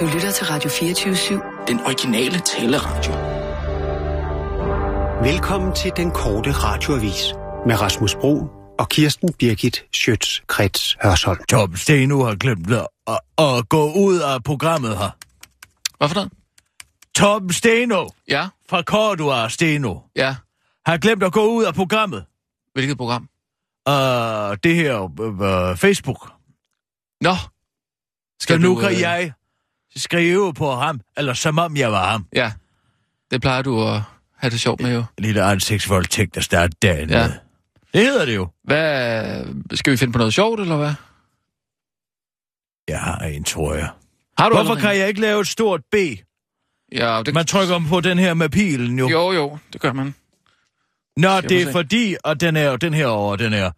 Du lytter til Radio 24-7. Den originale taleradio. Velkommen til den korte radioavis med Rasmus Bro og Kirsten Birgit Schøtz-Krets Hørsholm. Tom Steno har glemt at, at, at gå ud af programmet her. Hvorfor noget? Tom Steno Ja, fra Cordua Steno ja. har glemt at gå ud af programmet. Hvilket program? Uh, det her uh, Facebook. Nå. Så nu du, kan øh, jeg skrive på ham, eller som om jeg var ham. Ja. Det plejer du at have det sjovt med jo. En lille ansigtsvoldtægt, der starter dagen Ja. med. Det hedder det jo. Hvad... Skal vi finde på noget sjovt, eller hvad? Jeg har en, tror jeg. Har du Hvorfor allerede kan jeg ikke lave et stort B? Ja, det... Man trykker på den her med pilen jo. Jo, jo, det gør man. Nå, det er fordi, og den er den her over, den er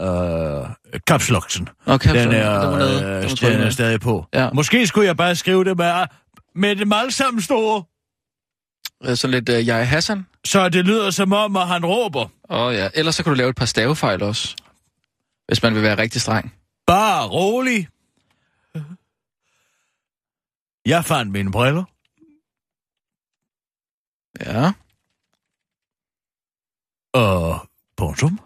øh, kapsloksen. Okay, Den er, den var nede. øh, Den var den er stadig på. Ja. Måske skulle jeg bare skrive det med, med dem alle sammen store, Øh, Sådan lidt uh, jeg Hassan. så det lyder som om, at han råber. Åh oh, ja, ellers så kan du lave et par stavefejl også. Hvis man vil være rigtig streng. Bare rolig. Jeg fandt mine briller. Ja. Og punktum.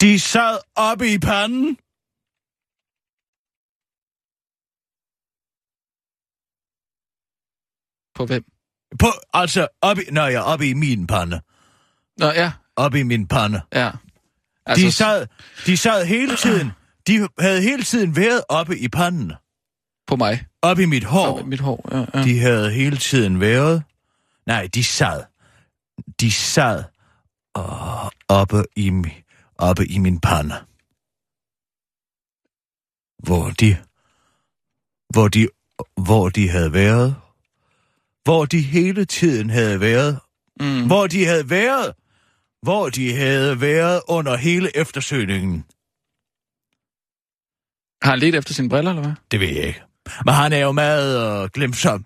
De sad oppe i panden. På hvem? På, altså, oppe, i, nej, ja, oppe i min pande. Nå, ja. Oppe i min pande. Ja. Altså, de, sad, de sad hele tiden, de havde hele tiden været oppe i panden. På mig. Oppe i mit hår. På mit hår, ja. ja. De havde hele tiden været... Nej, de sad. De sad uh, oppe, i, mi- oppe i min pande. Hvor de... Hvor de... Hvor de havde været. Hvor de hele tiden havde været. Mm. Hvor de havde været. Hvor de havde været under hele eftersøgningen. Har han let efter sine briller, eller hvad? Det ved jeg ikke. Men han er jo meget uh, glemsom.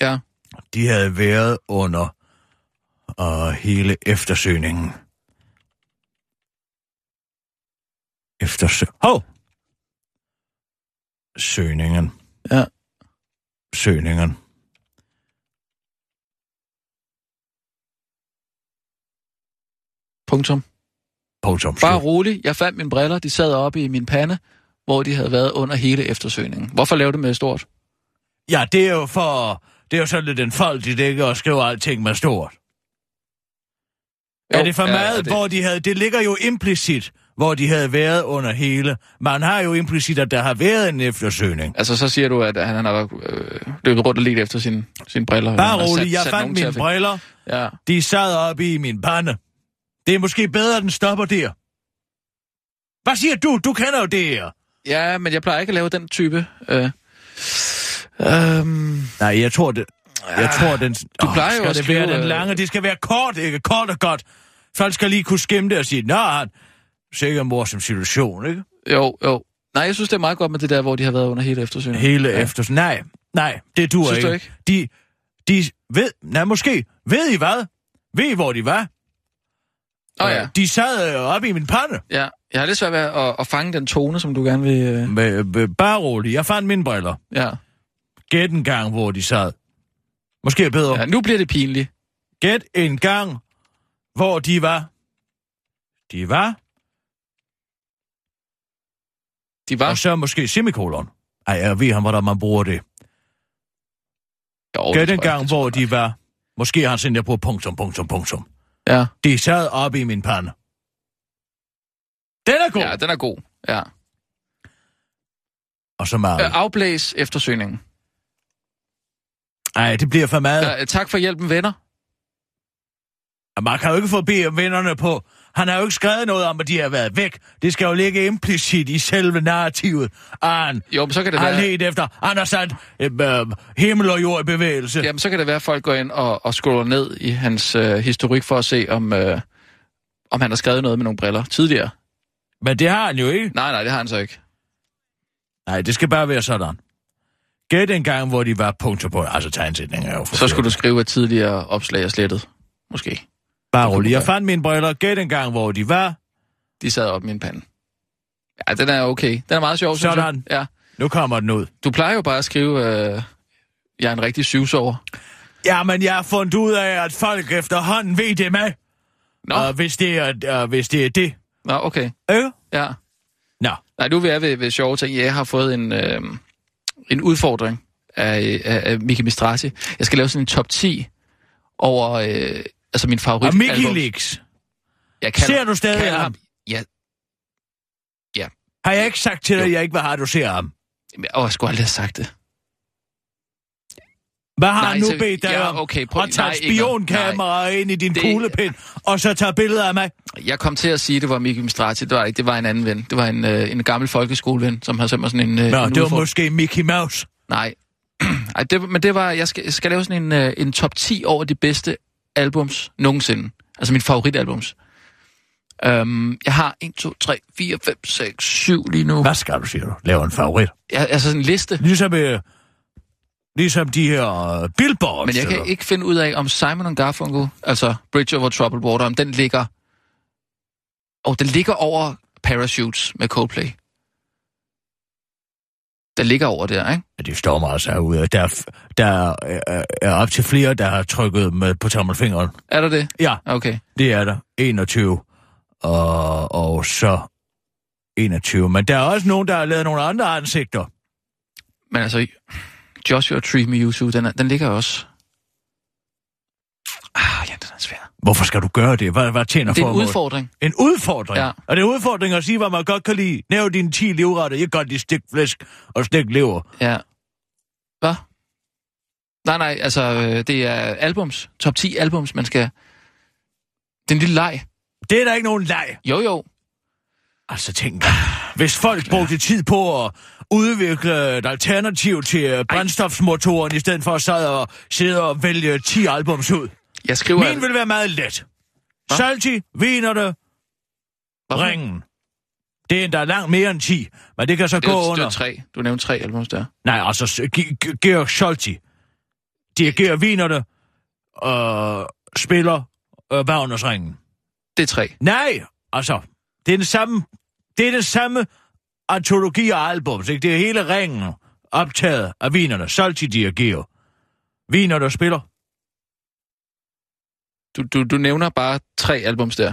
Ja. De havde været under uh, hele eftersøgningen. Eftersøg... Hov! Søgningen. Ja. Søgningen. Punktum. Punktum. Bare rolig. Jeg fandt mine briller. De sad oppe i min pande, hvor de havde været under hele eftersøgningen. Hvorfor lave det med stort? Ja, det er jo for... Det er jo sådan lidt en foldigt, ikke? At skrive alting med stort. Jo, er det for ja, meget, det- hvor de havde... Det ligger jo implicit, hvor de havde været under hele... Man har jo implicit, at der har været en eftersøgning. Altså, så siger du, at han, han har øh, løbet rundt og let efter sine, sine briller. Bare rolig, sat- jeg sat fandt mine briller. Ja. De sad oppe i min pande. Det er måske bedre, at den stopper der. Hvad siger du? Du kender jo det her. ja, men jeg plejer ikke at lave den type. Øh, øhm, Nej, jeg tror det. Jeg tror, den... Du plejer jo at det skrive, være den øh, lange? Det skal være kort, ikke? Kort og godt. Folk skal lige kunne skimme det og sige, Nå, han... Sikkert mor som situation, ikke? jo, jo. Nej, jeg synes, det er meget godt med det der, hvor de har været under hele eftersøgningen. Hele ja. efter... Nej, nej, det duer Synes ikke. du ikke? De, de ved... Nej, måske. Ved I hvad? Ved I, hvor de var? Åh oh, ja. De sad øh, oppe i min pande. ja. Jeg har lidt svært ved at, at fange den tone, som du gerne vil... Øh, Med, med, bare rolig. Jeg fandt mine briller. ja. Gæt en gang, hvor de sad. Måske bedre. ja. Nu bliver det pinligt. Gæt en gang, hvor de var. De var, De var... og så måske semikolon. Ej, jeg ved han, hvordan man bruger det. Jo, jeg, gang, hvor de var. Måske har han sendt jeg på punktum, punktum, punktum. Ja. De sad oppe i min pande. Den er god. ja, den er god. Ja. Og så meget. Øh, afblæs eftersøgningen. Ej, det bliver for meget. Ja, tak for hjælpen, venner. Man kan jo ikke få bede vennerne på. Han har jo ikke skrevet noget om, at de har været væk. Det skal jo ligge implicit i selve narrativet. Han Jo, men så kan det har være... let efter. Han har sat øh, øh, himmel og jord i bevægelse. Jamen, så kan det være, at folk går ind og, og scroller ned i hans øh, historik for at se, om, øh, om han har skrevet noget med nogle briller tidligere. Men det har han jo ikke. Nej, nej, det har han så ikke. Nej, det skal bare være sådan. Gæt en gang, hvor de var punkter på. Altså, tegnsætning er jo Så skulle du skrive, at tidligere opslag er slettet. Måske. Bare rolig. Jeg fandt mine briller. Gæt en gang, hvor de var. De sad op i min pande. Ja, den er okay. Den er meget sjov, synes Sådan. jeg. Ja. Nu kommer den ud. Du plejer jo bare at skrive, øh, jeg er en rigtig syvsover. Ja, men jeg har fundet ud af, at folk efterhånden ved det med. Nå, Og hvis det er, uh, hvis det, er det. Nå okay. Øh? Ja. Nå. Nej, nu er vi er ved, ved sjove ting. Jeg har fået en, øh, en udfordring af, af, af Miki Mistrati. Jeg skal lave sådan en top 10 over øh, altså min favorit. Og Mickey Leaks. Jeg Ser du stadig kalder ham? Ja. Har jeg ikke sagt til dig, at jeg ikke have, at du ser ham? Jamen, Åh, jeg skulle aldrig have sagt det. Hvad har Nej, han nu så- bedt dig ja, om? okay, prøv- at tage nej, et Inger, spionkamera ind i din Det- kuglepind, og så tage billeder af mig? Jeg kom til at sige, at det var Miki Mistrati. Det var ikke. Det var en anden ven. Det var en, øh, en gammel folkeskoleven, som har sendt mig sådan en, øh, Nå, en det var måske Mickey Mouse. Nej. Ej, det, men det var, jeg skal, jeg skal lave sådan en, øh, en top 10 over de bedste albums nogensinde. Altså mine favoritalbums. Um, jeg har 1, 2, 3, 4, 5, 6, 7 lige nu. Hvad skal du, siger du? Laver en favorit. Jeg, altså sådan en liste. Ligesom, øh, ligesom de her uh, billboards. Men jeg kan eller? ikke finde ud af, om Simon Garfunkel, altså Bridge Over Troubled Water, om den ligger... Og den ligger over Parachutes med Coldplay. Den ligger over der, ikke? Ja, Det står mig altså herude. Der, er der er, er op til flere, der har trykket med på tommelfingeren. Er der det? Ja, Okay. det er der. 21. Og, og så 21. Men der er også nogen, der har lavet nogle andre ansigter. Men altså, Joshua Tree Mewtwo, den, er, den ligger også... Ah, ja, den er svær. Hvorfor skal du gøre det? Hvad, hvad tjener Det er en udfordring. En udfordring? Ja. Og det er en udfordring at sige, hvad man godt kan lide. Næv dine 10 livretter. Jeg kan godt lide stegt flæsk og stegt lever. Ja. Hvad? Nej, nej, altså, øh, det er albums. Top 10 albums, man skal... Det er en lille leg. Det er der ikke nogen leg. Jo, jo. Altså tænk, hvis folk brugte tid på at udvikle et alternativ til brændstofsmotoren, i stedet for at sidde og, sidde og vælge 10 albums ud. Jeg skriver... Min vil være meget let. Hva? Salty, Vinerne, Hvorfor? Ringen. Det er endda langt mere end 10, men det kan så Det er, gå det under. er tre. Du nævnte tre albums der. Nej, altså Georg Scholti. Dirigerer Vinerne og spiller øh, Wagners Ringen. Det er tre. Nej, altså, det er den samme, det er den samme antologi af albums, ikke? Det er hele ringen optaget af vinerne. Salti dirigerer. Viner, der spiller. Du, du, du nævner bare tre albums der.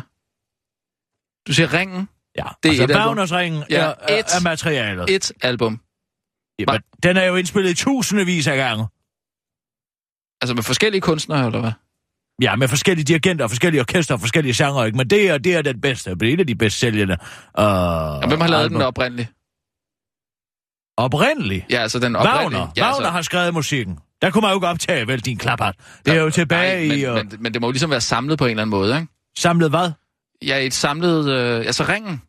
Du siger Ringen, Ja, Det er altså, album. Wagners ringen Ja, er, et. er materialet. et album. Jamen, den er jo indspillet tusindvis af gange. Altså med forskellige kunstnere, eller hvad? Ja, med forskellige dirigenter, forskellige orkester og forskellige sanger, ikke? Men det er, det er den bedste. Det er en af de bedst sælgende. Uh, Og hvem har lavet den oprindeligt? Oprindeligt? Ja, altså den oprindelige. Wagner. Ja, Wagner har skrevet musikken. Der kunne man jo ikke optage, vel, din klaphat. Det er jo tilbage nej, i... Men, uh, men, men det må jo ligesom være samlet på en eller anden måde, ikke? Samlet hvad? Ja, et samlet... Øh, altså Ringen,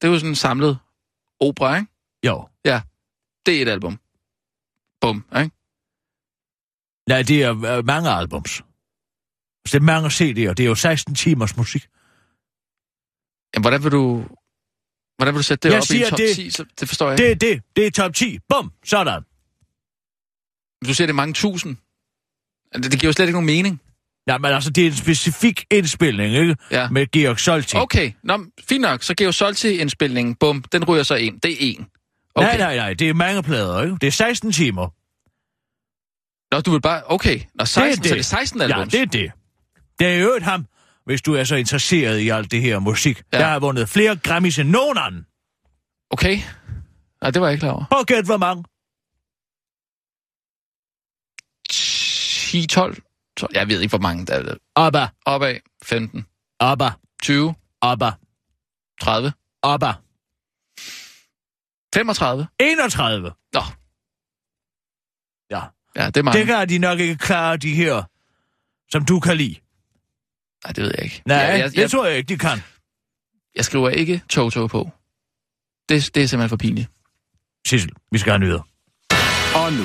det er jo sådan en samlet opera, ikke? Jo. Det er et album. Bum, ikke? Nej, det er uh, mange albums. Så det er mange CD'er. Det er jo 16 timers musik. Jamen, hvordan vil du... Hvordan vil du sætte det Jeg op i top det- 10? Så, det forstår jeg Det er det. Det er top 10. Bum. Sådan. Du siger, det er mange tusind. Det, det giver jo slet ikke nogen mening. Ja, men altså, det er en specifik indspilning, ikke? Ja. Med Georg Solti. Okay, Nå, fint nok. Så giver Solti-indspilningen, bum, den ryger så ind. Det er en. Okay. Nej, nej, nej. Det er mange plader, ikke? Det er 16 timer. Nå, du vil bare... Okay, Nå, 16, det. så det er 16 albums. Ja, det er det. Det er jo et ham, hvis du er så interesseret i alt det her musik. Ja. Der har vundet flere Grammys end nogen anden. Okay. Nej, det var jeg ikke klar over. At gætte, hvor mange. 10, 12, 12, jeg ved ikke, hvor mange der er. Abba, Opad, 15, Abba, 20, Abba, 30, Abba. 35. 31. Nå, Ja. ja, det er mange. Det kan de nok ikke klare, de her, som du kan lide. Nej, det ved jeg ikke. Nej, jeg, jeg, det tror jeg ikke, de kan. jeg skriver ikke Toto på. Det, det er simpelthen for pinligt. Sissel, vi skal have nyheder. Og nu,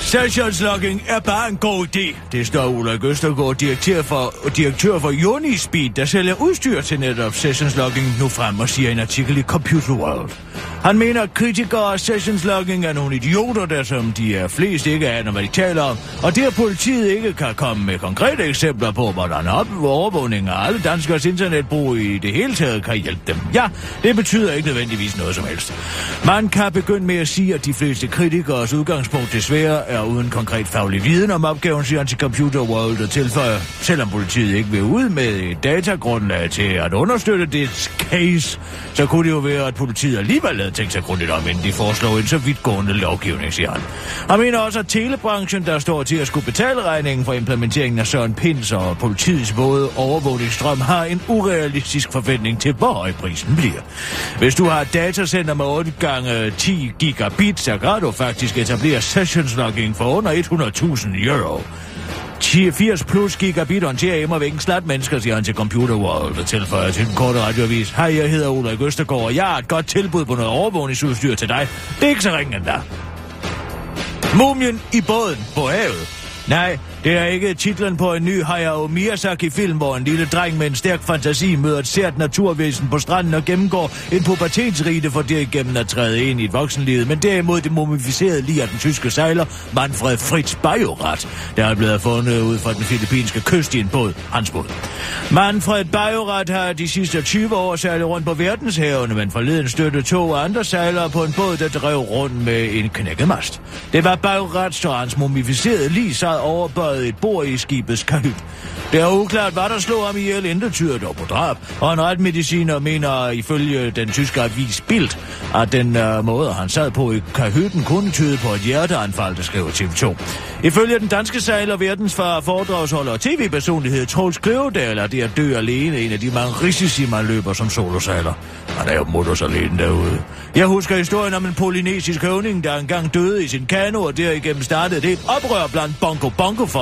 Sessions logging er bare en god idé. Det står Ulrik Østergaard, direktør for, direktør for Unispeed, der sælger udstyr til netop Sessions logging nu frem og siger i en artikel i Computer World. Han mener, at kritikere af Sessions logging er nogle idioter, der som de er flest ikke aner, hvad de taler om, og det at politiet ikke kan komme med konkrete eksempler på, hvordan op overvågning af alle danskers internetbrug i det hele taget kan hjælpe dem. Ja, det betyder ikke nødvendigvis noget som helst. Man kan begynde med at sige, at de fleste kritikers udgangspunkt desværre er uden konkret faglig viden om opgaven, siger han til Computer World og tilføjer, selvom politiet ikke vil ud med et datagrundlag til at understøtte det case, så kunne det jo være, at politiet alligevel havde tænkt sig grundigt om, inden de foreslår en så vidtgående lovgivning, siger han. Han mener også, at telebranchen, der står til at skulle betale regningen for implementeringen af Søren Pins og politiets våde overvågningsstrøm, har en urealistisk forventning til, hvor høj prisen bliver. Hvis du har et datacenter med 8 gange 10 gigabit, så kan du faktisk etablere sessions logging for under 100.000 euro. 80 plus gigabit håndterer Emma væk slat mennesker, siger han til Computer World og tilføjer til den korte radioavis. Hej, jeg hedder Ulrik Østergaard, og jeg har et godt tilbud på noget overvågningsudstyr til dig. Det er ikke så ringen der. Mumien i båden på havet. Nej, det er ikke titlen på en ny Hayao Miyazaki-film, hvor en lille dreng med en stærk fantasi møder et sært naturvæsen på stranden og gennemgår en pubertetsrite for derigennem at træde ind i et voksenliv, men derimod det mumificerede lige af den tyske sejler Manfred Fritz Bajorat, der er blevet fundet ud fra den filippinske kyst i en båd, hans båd. Manfred Bajorat har de sidste 20 år sejlet rundt på verdenshavene, men forleden støtte to andre sejlere på en båd, der drev rundt med en knækket mast. Det var Bajorat, og hans mumificerede lige sad over overbøjet et bord i skibets kahyt. Det er uklart, hvad der slog ham ihjel, intet tyder dog på drab, og en retmediciner mener ifølge den tyske avis Bild, at den øh, måde, han sad på i kahytten, kunne tyde på et hjerteanfald, der skriver TV2. Ifølge den danske sejler, verdensfar, foredragsholder og tv-personlighed Troels Kløvedal er det at dø alene en af de mange risici, man løber som solosejler. Han er jo mutters alene derude. Jeg husker historien om en polynesisk høvning, der engang døde i sin kano, og derigennem startede det et oprør blandt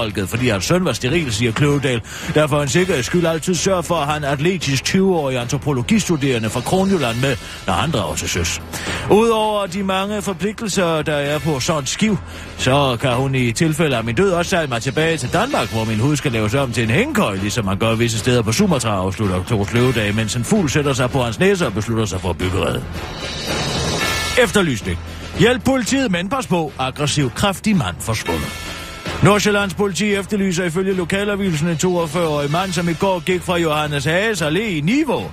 folket, fordi hans søn var steril, siger Kløvedal. Derfor en sikkerheds skyld altid sørge for at han atletisk 20-årig antropologistuderende fra Kronjylland med, når han drager til søs. Udover de mange forpligtelser, der er på sådan skiv, så kan hun i tilfælde af min død også sejle mig tilbage til Danmark, hvor min hud skal laves om til en hængekøj, ligesom man gør visse steder på Sumatra, afslutter Thor Kløvedal, mens en fugl sætter sig på hans næse og beslutter sig for at bygge red. Efterlysning. Hjælp politiet, men pas på. Aggressiv, kraftig mand forsvundet. Nordsjællands politi efterlyser ifølge lokalavisen en 42-årig mand, som i går gik fra Johannes Hages Allé i Niveau.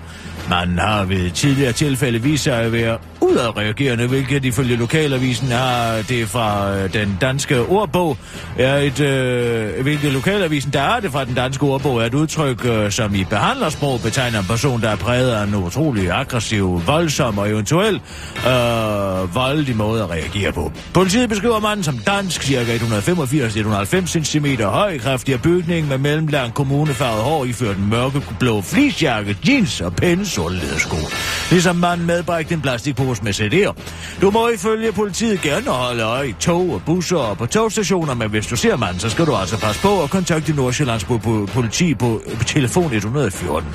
Manden har ved tidligere tilfælde vist sig at være udadreagerende, hvilket ifølge lokalavisen har det fra øh, den danske ordbog, er et, øh, hvilket lokalavisen, der er det fra den danske ordbog, er et udtryk, øh, som i behandlersprog betegner en person, der er præget af en utrolig aggressiv, voldsom og eventuel øh, voldelig måde at reagere på. Politiet beskriver manden som dansk, cirka 185-190 cm høj, kraftig af bygning med mellemlang kommunefarvet hår, iført en mørkeblå flisjakke, jeans og pæne sorte ledersko. Ligesom manden medbragte en plastikpose med CD'er. Du må ifølge politiet gerne holde øje i tog og busser og på togstationer, men hvis du ser manden, så skal du altså passe på og kontakte Nordsjællands politi på, telefon 114.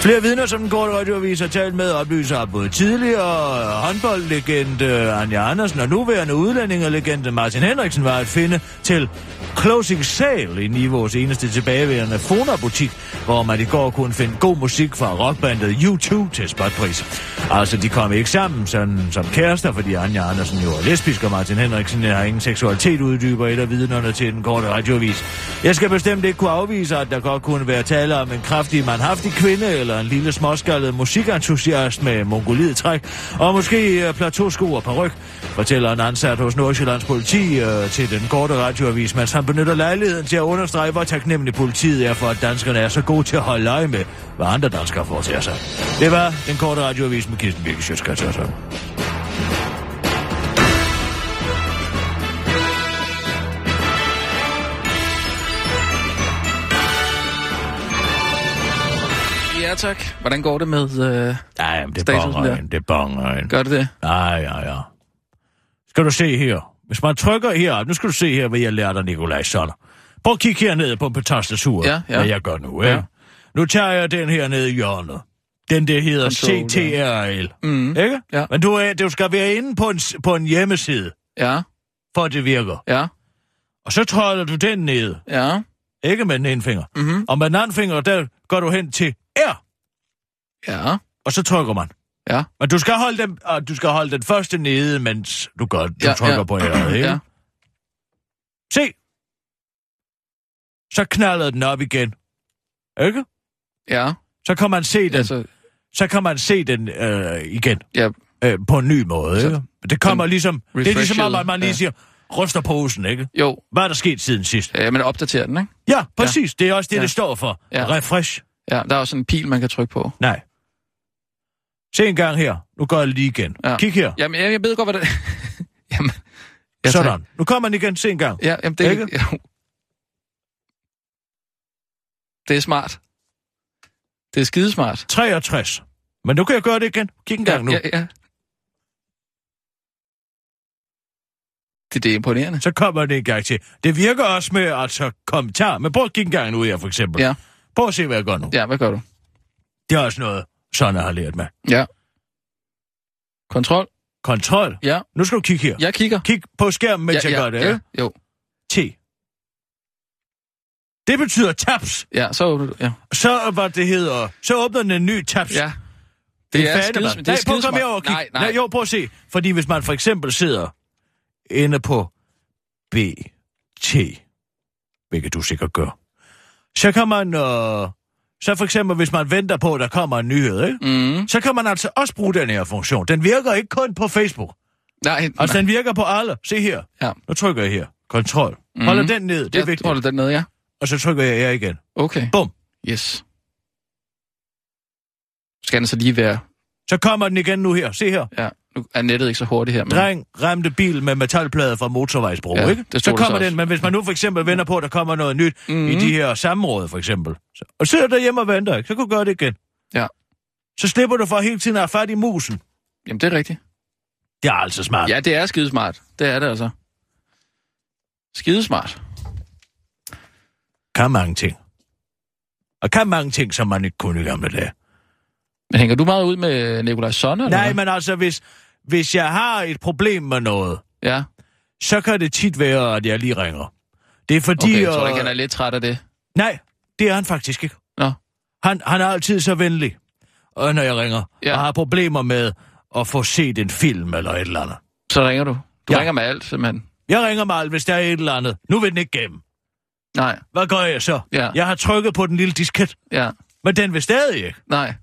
Flere vidner, som den korte radioavis har talt med, oplyser, at både tidligere håndboldlegende Anja Andersen og nuværende udlændingelegende Martin Henriksen var at finde til Closing Sale i Nivås eneste tilbageværende Fona-butik, hvor man i går kunne finde god musik fra rockbandet U2 til spotpris. Altså, de kom ikke sammen sådan, som kærester, fordi Anja Andersen jo er lesbisk, og Martin Henriksen har ingen seksualitet uddyber et af vidnerne til den korte radioavis. Jeg skal bestemt ikke kunne afvise, at der godt kunne være tale om en kraftig, manhaftig kvinde, eller en lille småskaldet musikentusiast med mongoliet træk, og måske øh, plateausko og peruk, fortæller en ansat hos Nordsjællands politi øh, til den korte radioavis, mens han benytter lejligheden til at understrege, hvor taknemmelig politiet er for, at danskerne er så gode til at holde øje med, hvad andre danskere foretager sig. Det var den korte radioavis med Kirsten Birke Sjøtskatser. Altså. Ja, tak. Hvordan går det med... Øh... Nej, det bonger der. en, det bonger en. Gør det det? Ja, ja, ja. Skal du se her. Hvis man trykker her, nu skal du se her, hvad jeg lærte af Nikolaj Sonner. Prøv at kigge hernede på, på tastaturet, Ja, ja. hvad jeg gør nu. Ikke? Ja. Nu tager jeg den her nede i hjørnet. Den der hedder Control, CTRL. Mm. Ikke? Ja. Men du, er, du skal være inde på en, på en hjemmeside, Ja, for at det virker. ja. Og så trykker du den ned. Ja. Ikke med den ene finger. Mhm. Og med den anden finger, der går du hen til R, Ja. og så trykker man. Ja. Men du skal holde den, og du skal holde den første nede, mens du, gør, du Ja, trykker ja. på R'et, ikke? Ja. Se! Så knalder den op igen. Ikke? Ja. Så kan man se den, Altså, så kan man se den øh, igen. ja. Øh, på en ny måde, Så ikke? Det kommer ligesom... Det er ligesom at man lige ja. siger, ryster posen, ikke? Jo. Hvad er der sket siden sidst? Ja, men opdaterer den, ikke? Ja, præcis. Det er også det, Ja. det står for. Ja. Refresh. Ja, der er også sådan en pil, man kan trykke på. Nej. Se en gang her. Nu går jeg lige igen. Ja. Kig her. Jamen, jeg, jeg ved godt, hvad det Jamen, ja, tak. Sådan. Nu kommer den igen. Se en gang. Ja, jamen, det er Ikke? Jo. Det er smart. Det er skidesmart. 63. Men nu kan jeg gøre det igen. Kig en gang ja, nu. Ja, ja. Det, det er imponerende. Så kommer det en gang til. Det virker også med altså kommentar. Men prøv at kigge en gang nu her, for eksempel. Ja. Prøv at se, hvad jeg gør nu. Ja, hvad gør du? Det er også noget, sådan har lært mig. Ja. Kontrol. Kontrol. Ja, Nu skal du kigge her. jeg kigger. Kig på skærmen, mens ja, jeg ja, gør det. ja, ikke? jo. T. Det betyder tabs. Ja, så åbner du. Ja. Så, hvad det hedder, så åbner den en ny tabs. ja. Det er fatter man. skidesmart. Det er Nej, prøv at komme herover og kig. Nej, nej. Jo, prøv at se. Fordi hvis man for eksempel sidder inde på B, T, hvilket du sikkert gør, så kan man, øh, så for eksempel hvis man venter på, at der kommer en nyhed, ikke? Mm. så kan man altså også bruge den her funktion. Den virker ikke kun på Facebook. Nej, Altså, nej. den virker på alle. Se her. Ja. Nu trykker jeg her. Kontrol. Holder Mhm. den ned, det er jeg vigtigt. tror, det er den nede, ja. Og så trykker jeg her igen. Okay. Bum. Yes. Skal den så lige være... Så kommer den igen nu her. Se her. Ja, nu er nettet ikke så hurtigt her. Men... Dreng ramte bil med metalplader fra motorvejsbro, Ja, ikke? det Så kommer så den, men hvis man nu for eksempel venter på, at der kommer noget nyt mm-hmm. i Mhm. de her samråd, for eksempel, så, og sidder derhjemme og venter, ikke? så kan du gøre det igen. Ja. Så slipper du for hele tiden at have fat i musen. Jamen, det er rigtigt. Det er altså smart. Ja, det er skidesmart. Det er det altså. Skidesmart. Kan mange ting. Og kan mange ting, som man ikke kunne i gamle dage. Men hænger du meget ud med Nikolaj Sonne? eller Nej, hvad? men altså, hvis, hvis jeg har et problem med noget, Ja, så kan det tit være, at jeg lige ringer. Det er fordi... okay. Jeg tror øh, han er lidt træt af det. Nej, det er han faktisk ikke. Nå, Han, han er altid så venlig, øh, når jeg ringer, Ja. og har problemer med at få set en film eller et eller andet. så ringer du. Du Ja. ringer med alt, simpelthen. Jeg ringer mig alt, hvis der er et eller andet. Nu vil den ikke gennem. Nej, Hvad gør jeg så? Ja. Jeg har trykket på den lille disket, ja, men den vil stadig ikke. nej.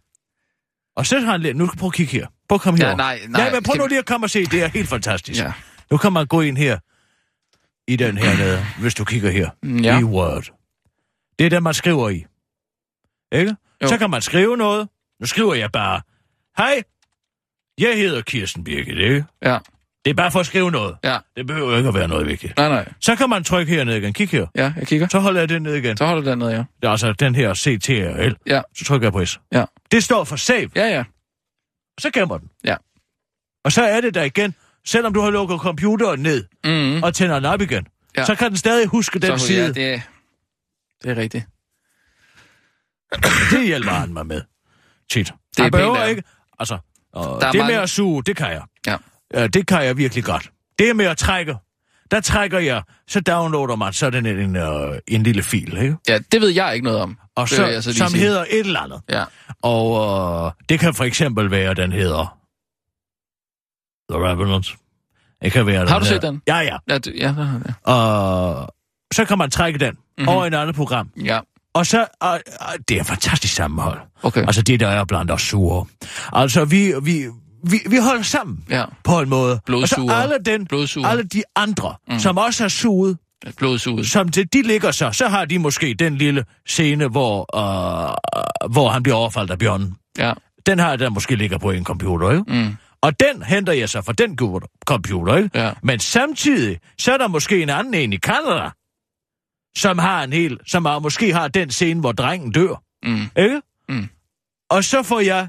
Og så har han lidt... Nu prøv at kigge her. Prøv at komme Ja, her. nej, nej. Ja, men prøv nu lige at komme og se. Det er helt fantastisk. Ja. Nu kan man gå ind her, i den her nede, hvis du kigger her. Ja. I Word. Det er det, man skriver i. Ikke? Jo. Så kan man skrive noget. Nu skriver jeg bare, hej, jeg hedder Kirsten Birgit, ikke? Ja, Det er bare for at skrive noget. ja. Det behøver jo ikke at være noget vigtigt. Nej, nej. Så kan man trykke hernede igen. Kig her. Ja, jeg kigger. Så holder jeg den ned igen. Så holder du den ned, ja. Det er altså den her CTRL. Ja, Så trykker jeg på S. ja. Det står for save. Ja, ja. Så gemmer den. Ja. Og så er det der igen. Selvom du har lukket computeren ned Mm-hmm. og tænder den op igen, Ja. så kan den stadig huske den så, side. Ja, det det er rigtigt. Det hjælper han mig med. Tit. Det han behøver ikke... Altså, og Der er det mange- med at suge, det kan jeg. Ja. Ja, det kan jeg virkelig godt. Det med at trække, der trækker jeg, så downloader man sådan en, en, øh, en lille fil, ikke? Ja, det ved jeg ikke noget om. Og så, jeg så som sige. hedder et eller andet. Ja. Og øh, det kan for eksempel være, den hedder The Revenant. Det kan være, Har du set den? Ja, ja. Ja, du, ja, ja. Og så kan man trække den Mhm. mm-hmm. over i et andet program. ja. Og så, øh, øh, det er fantastisk sammenhold. Okay. Altså det, der er blandt os sure. Altså vi, vi, vi, vi holder sammen Ja. på en måde. Blodsure. Og så alle, den, Blodsure. alle de andre, mm. som også har suget, Blodsuget. som de, de ligger så, så har de måske den lille scene, hvor, øh, hvor han bliver overfaldt af bjørnen. Ja. Den har der måske ligger på en computer, ikke? Mm. Og den henter jeg så fra den computer, ikke? Ja. Men samtidig, så er der måske en anden en i Canada, som har en hel, som har, måske har den scene, hvor drengen dør, Mm. ikke? Mm. Og så får jeg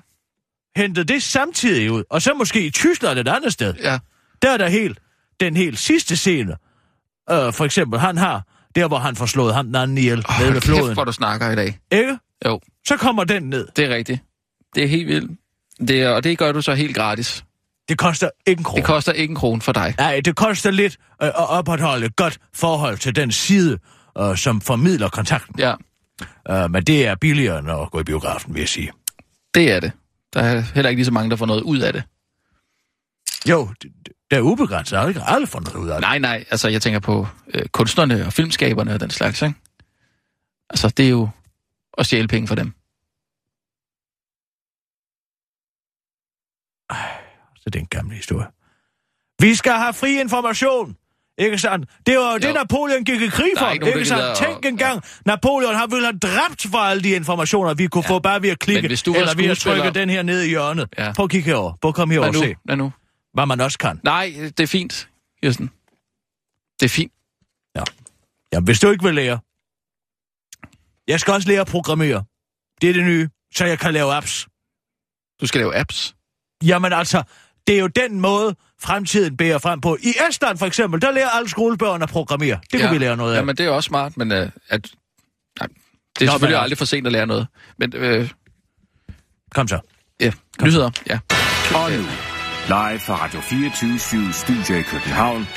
hentet det samtidig ud, og så måske i Tyskland et andet sted. Ja. Der er der helt, den helt sidste scene, øh, for eksempel, han har, der hvor han får slået ham den anden ihjel, oh, nede ved Kæft, floden. hvor du snakker i dag. Ikke? Jo, Så kommer den ned. det er rigtigt. Det er helt vildt. Det er, og det gør du så helt gratis. Det koster ikke en krone. Det koster ikke en krone for dig. Nej, det koster lidt øh, at opretholde et godt forhold til den side, øh, som formidler kontakten. Ja, Øh, men det er billigere end at gå i biografen, vil jeg sige. det er det. Der er heller ikke lige så mange, der får noget ud af det. Jo, det er ubegrænset. Jeg har ikke aldrig fundet ud af det. Nej, nej, altså jeg tænker på øh, kunstnerne og filmskaberne og den slags, ikke? Altså, det er jo at stjæle penge for dem. Så det er en gammel historie. Vi skal have fri information. Ikke sandt? Det var jo det. Napoleon gik i krig for. ikke nogen, Ikke sandt? Tænk at- engang, Napoleon har ville have dræbt for alle de informationer, vi kunne få bare ved at klikke, hvis du eller ved at trykke den her ned i hjørnet. Ja. Prøv at kigge herover. Prøv at komme herover og se, Hvad nu? hvad man også kan. Nej, det er fint, Kirsten. Det er fint. Jamen, hvis du ikke vil lære. Jeg skal også lære at programmere. Det er det nye, så jeg kan lave apps. Du skal lave apps. Jamen altså, det er jo den måde, fremtiden bærer frem på. I Estland for eksempel, der lærer alle skolebørn at programmere. Det kunne vi lære noget af. Jamen, det er også smart, men uh, at, nej, det er Nå, selvfølgelig men- aldrig for sent at lære noget. Men øh, Kom så. ja, nyheder, ja. Og nu, live fra Radio 24 Studio i København.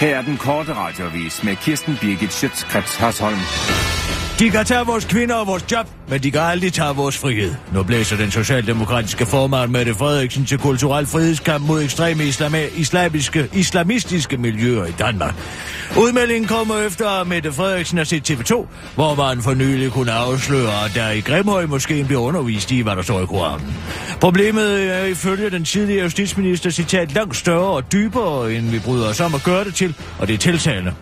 Her er den korte radiovis med Kirsten Birgit Schøtzgrads Hasholm. De kan tage vores kvinder og vores job, men de kan aldrig tage vores frihed. Nu blæser den socialdemokratiske formand Mette Frederiksen til kulturel frihedskamp mod ekstreme islami- islamiske, islamistiske miljøer i Danmark. Udmeldingen kommer efter, at Mette Frederiksen har set TV2, hvor man for nylig kunne afsløre, at der i Grimhøj måske bliver undervist i, hvad der står i Koranen. Problemet er ifølge den tidligere justitsminister citat langt større og dybere, end vi bryder os om at gøre det til, og det er tiltagende.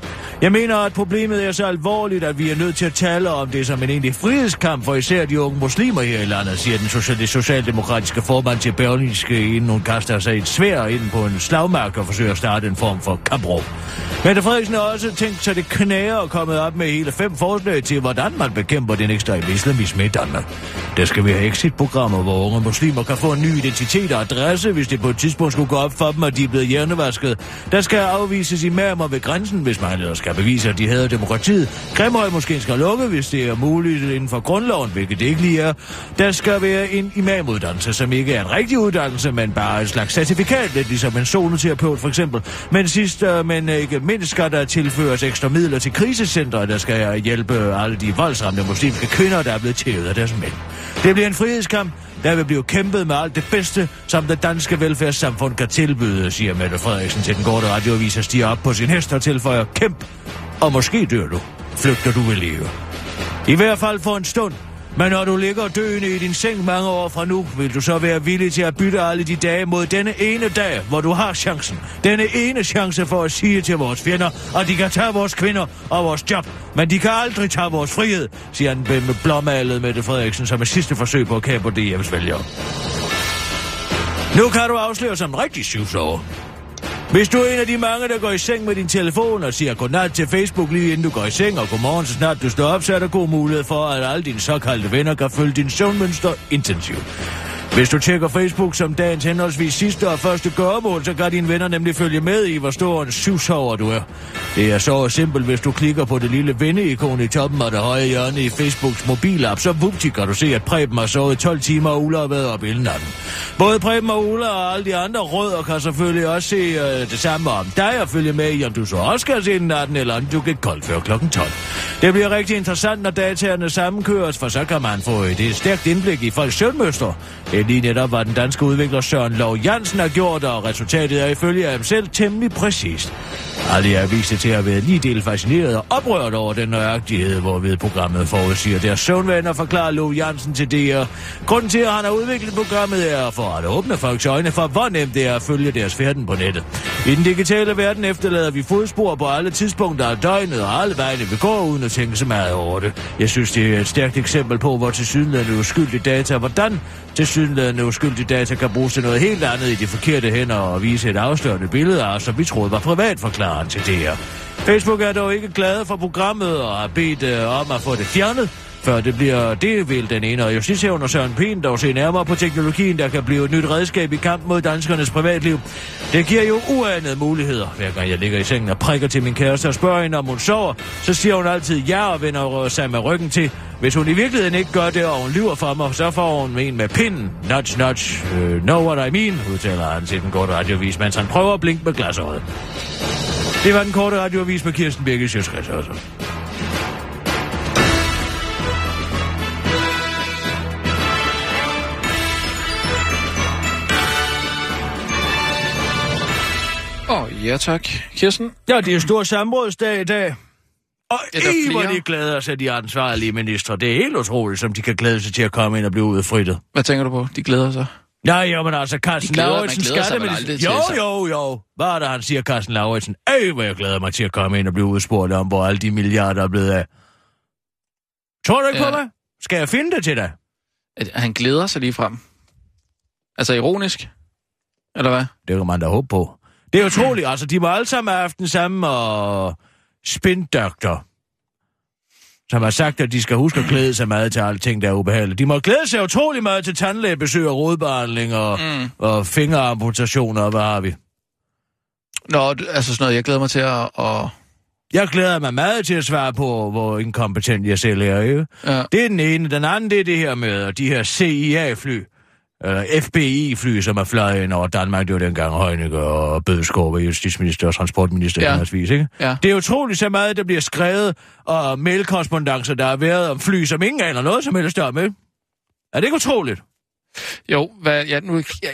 Jeg mener, at problemet er så alvorligt, at vi er nødt til at tale taler om det som en egentlig frihedskamp for især de unge muslimer her i landet, siger den social- socialdemokratiske formand til Berlingske, inden hun kaster sig et svær ind på en slagmark og forsøger at starte en form for kampråb. Mette Frederiksen har også tænkt sig det knære og kommet op med hele fem forslag til, hvordan man bekæmper den ekstreme islamisme i Danmark. Der skal være exit-programmer, hvor unge muslimer kan få en ny identitet og adresse, hvis det på et tidspunkt skulle gå op for dem, at de er blevet hjernevasket. Der skal afvises imamer ved grænsen, hvis man ellers skal bevise, at de havde demokratiet. Grimhøj måske skal lukke, hvis det er muligt inden for grundloven, hvilket det ikke lige er. Der skal være en imamuddannelse, som ikke er en rigtig uddannelse, men bare et slags certifikat, lidt ligesom en zoneterapeut for eksempel. Men sidst, øh, men ikke mindst, skal der tilføres ekstra midler til krisecentre, der skal hjælpe alle de voldsramte muslimske kvinder, der er blevet tævet af deres mænd. Det bliver en frihedskamp, der vil blive kæmpet med alt det bedste, som det danske velfærdssamfund kan tilbyde, siger Mette Frederiksen til den korte radioavis og stiger op på sin hest og tilføjer, kæmp, og måske dør du, flygter du vil leve. I hvert fald for en stund. Men når du ligger døende i din seng mange år fra nu, vil du så være villig til at bytte alle de dage mod denne ene dag, hvor du har chancen. Denne ene chance for at sige til vores fjender, at de kan tage vores kvinder og vores job, men de kan aldrig tage vores frihed, siger han med blåmalet Mette Frederiksen som et sidste forsøg på at kæmpe DM's vælgere. Nu kan du afsløre som en rigtig syvsover. Hvis du er en af de mange, der går i seng med din telefon og siger godnat til Facebook lige inden du går i seng, og godmorgen så snart du står op, så er der god mulighed for, at alle dine såkaldte venner kan følge din søvnmønster intensivt. Hvis du tjekker Facebook som dagens henholdsvis sidste og første gørmål, så kan dine venner nemlig følge med i, hvor stor en syvsover du er. Det er så simpelt, hvis du klikker på det lille venneikon i toppen af det høje hjørne i Facebooks mobilapp, så vupti kan du se, at Preben har sovet 12 timer, og Ulla har været op hele natten. Både Preben og Ulla og alle de andre rødder kan selvfølgelig også se øh, det samme om dig og følge med i, om du så også skal se den natten, eller om du kan koldt før klokken 12. Det bliver rigtig interessant, når dataerne sammenkøres, for så kan man få et, et stærkt indblik i folks søvnmønster. Det er lige netop, hvad den danske udvikler Søren Lov Jansen har gjort, og resultatet er ifølge ham selv temmelig præcist. Alle er vist til at være lige del fascineret og oprørt over den nøjagtighed, hvorved programmet forudsiger deres søvnvaner, forklarer Lov Jansen til DR. Grunden til, at han har udviklet programmet, er for at åbne folks øjne for, hvor nemt det er at følge deres færden på nettet. I den digitale verden efterlader vi fodspor på alle tidspunkter af døgnet og alle vejene vi går uden at tænke så meget over det. Jeg synes, det er et stærkt eksempel på, hvor til tilsyneladende uskyldige data, hvordan tilsyneladende uskyldige data kan bruges til noget helt andet i de forkerte hænder og vise et afslørende billede af, som vi troede var privat, forklarer til til her. Facebook er dog ikke glade for programmet og har bedt øh, om at få det fjernet, før det bliver det, vil den ene. Og justitshævner Søren Pind dog se nærmere på teknologien, der kan blive et nyt redskab i kamp mod danskernes privatliv. Det giver jo uanede muligheder. Hver gang jeg ligger i sengen og prikker til min kæreste og spørger hende, om hun sover, så siger hun altid ja og vender sig med ryggen til. Hvis hun i virkeligheden ikke gør det, og hun lyver for mig, så får hun en med pinden. Nudge, nudge, uh, know what I mean, udtaler han til den korte radiovis, mens han prøver at blinke med glasøjet. Det var den korte radiovis med Kirsten Birgit Sjøtskreds også. Ja tak. Kirsten? Ja, det er stor samrådsdag i dag. Og i, hvor de glæder sig, de ansvarlige ministre. Det er helt utroligt, som de kan glæde sig til at komme ind og blive udfrittet. Hvad tænker du på? De glæder sig. Nej, jo, men altså, Carsten De glæder- Lauritsen, skatteminister... Jo, jo, jo. Hvad er det, han siger, Carsten Lauritsen? Ej, hvor jeg glæder mig til at komme ind og blive udspurgt om, hvor alle de milliarder er blevet af. Tror du ikke Ja. på mig? Skal jeg finde det til dig? At han glæder sig lige frem. Altså ironisk? Eller hvad? Det kan man da håbe på. Det er utroligt, altså, de må alle sammen have haft den samme og spindoktor, som har sagt, at de skal huske at glæde sig meget til alle ting, der er ubehagelige. De må glæde sig utrolig meget til tandlægebesøg og rodbehandling og, mm. og fingeramputationer, og hvad har vi? Nå, altså sådan noget, jeg glæder mig til at... at Jeg glæder mig meget til at svare på, hvor inkompetent jeg selv er, ikke? ja. Det er den ene. Den anden, det er det her med de her CIA-fly, eller FBI-fly, som er fløjet ind over Danmark. Det var dengang Højnækker og Bødskov var justitsminister og transportminister Ja. ja. ikke? Ja. Det er utroligt så meget, der bliver skrevet, og mailkorrespondancer, der har været om fly, som ingen aner noget som helst om, ikke? Er det ikke utroligt? Jo, hvad, ja, nu er jeg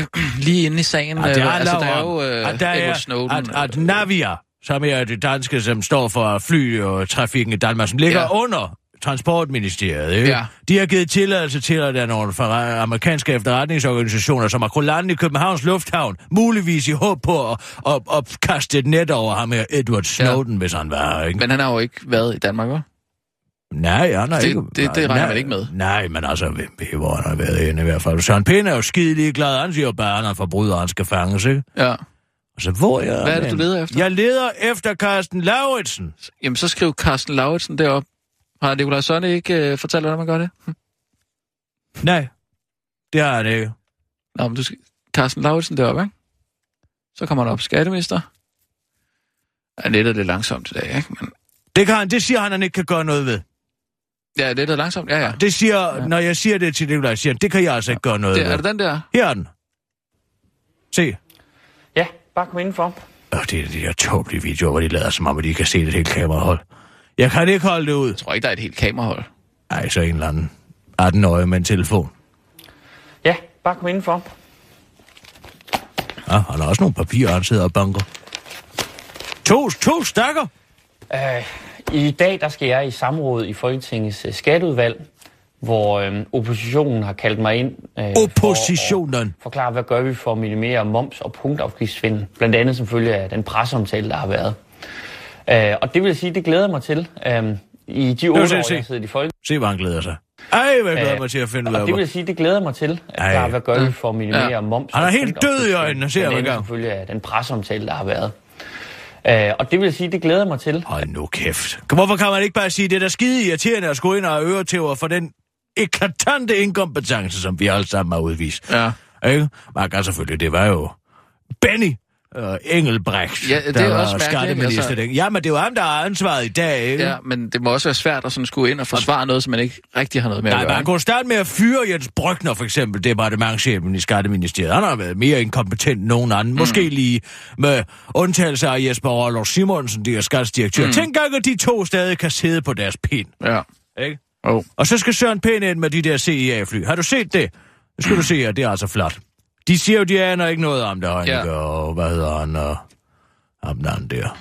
øh, lige inde i sagen. Ja, det øh, handler altså, der er jo øh, at der Edward er, Snowden. at, at Navia, som er det danske, som står for fly og trafikken i Danmark, som ligger ja. under Transportministeriet, ikke? Ja. De har givet tilladelse til, at der er nogle amerikanske efterretningsorganisationer, som har lande i Københavns Lufthavn, muligvis i håb på at, at, at kaste et net over ham her, Edward Snowden, ja. hvis han var ikke? Men han har jo ikke været i Danmark, hva'? Nej, han har Det- ikke... det- det regner nej, man ikke med. Nej, men altså, hvor han har været henne i hvert fald. Søren Pind er jo skide glad. Han siger bare, at han er forbryder, han skal fanges, ikke? Ja. Altså, hvor er jeg? Hvad er det, du leder efter? Jeg leder efter Carsten Lauritsen. Jamen, så skriv Carsten Lauritsen derop. Har Nikolaj Sønne ikke øh, fortalt, hvordan man gør det? Hm. Nej, det har han ikke. Nå, men du skal... Carsten Lauritsen deroppe, ikke? Så kommer han op skatteminister. Ja, nettet er lidt langsomt i dag, ikke? Men... Det, kan han, det siger han, han ikke kan gøre noget ved. Ja, nettet er langsomt, ja, ja. Det siger, ja. når jeg siger det til Nikolaj, siger han, det kan jeg altså ikke gøre noget Det, ved. er det den der? Her er den. Se. Ja, bare kom indenfor. Og det er de der tåbelige videoer, hvor de lader som om, at de kan se det hele kamerahold. Jeg kan ikke holde det ud. Jeg tror ikke, der er et helt kamerahold. Ej, så en eller anden 18-årig med en telefon. Ja, bare kom indenfor. Ja, han har også nogle papirer, han sidder og banker. To, to stakker. Øh, I dag der skal jeg i samråd i Folketingets øh, skatteudvalg, hvor øh, oppositionen har kaldt mig ind øh, for Oppositionen. at forklare, hvad gør vi for at minimere moms- og punktafgiftsvinden, blandt andet som følge af den presseomtale, der har været. Øh, og det vil sige, det glæder jeg mig til. Øh, I de otte år, se, jeg se. har siddet i Folketinget. Se, hvor han glæder sig. Ej, hvad jeg glæder Øh, mig til at finde ud af. Og det vil sige, det glæder jeg mig til. At Ej. der, hvad gør vi for at minimere Ja. moms- Han er helt død i øjnene, ser andet gang. som følge af den presseomtale, der har været. Øh, og det vil sige, det glæder jeg mig til. Hold nu kæft. Hvorfor kan man ikke bare sige, det er da skide irriterende at skulle ind og øretæver for den eklatante inkompetence, som vi alle sammen har udvist. Ja. Ikke? Man kan selvfølgelig, det var jo Benny uh, Engelbrecht, Ja, det er var også mærkeligt, skatteminister. altså. Ja, men det er jo ham, der har ansvaret i dag, ikke? Ja, men det må også være svært at sådan skulle ind og forsvare noget, som man ikke rigtig har noget med Nej, at gøre. man kunne starte med at fyre Jens Brygner, for eksempel, departementchefen i Skatteministeriet. Han har været mere inkompetent end nogen anden. Mm. Måske lige med undtagelse af Jesper Rollo Simonsen, der er skatsdirektør. Mm. Tænk gang, at de to stadig kan sidde på deres pind. Ja. Ikke? Oh. Og så skal Søren Pind ind med de der CIA-fly. Har du set det? Nu skal du se, at det er altså flot. De siger jo, de aner ikke noget om det, Heunicke, Ja. og hvad hedder han, og ham den anden der.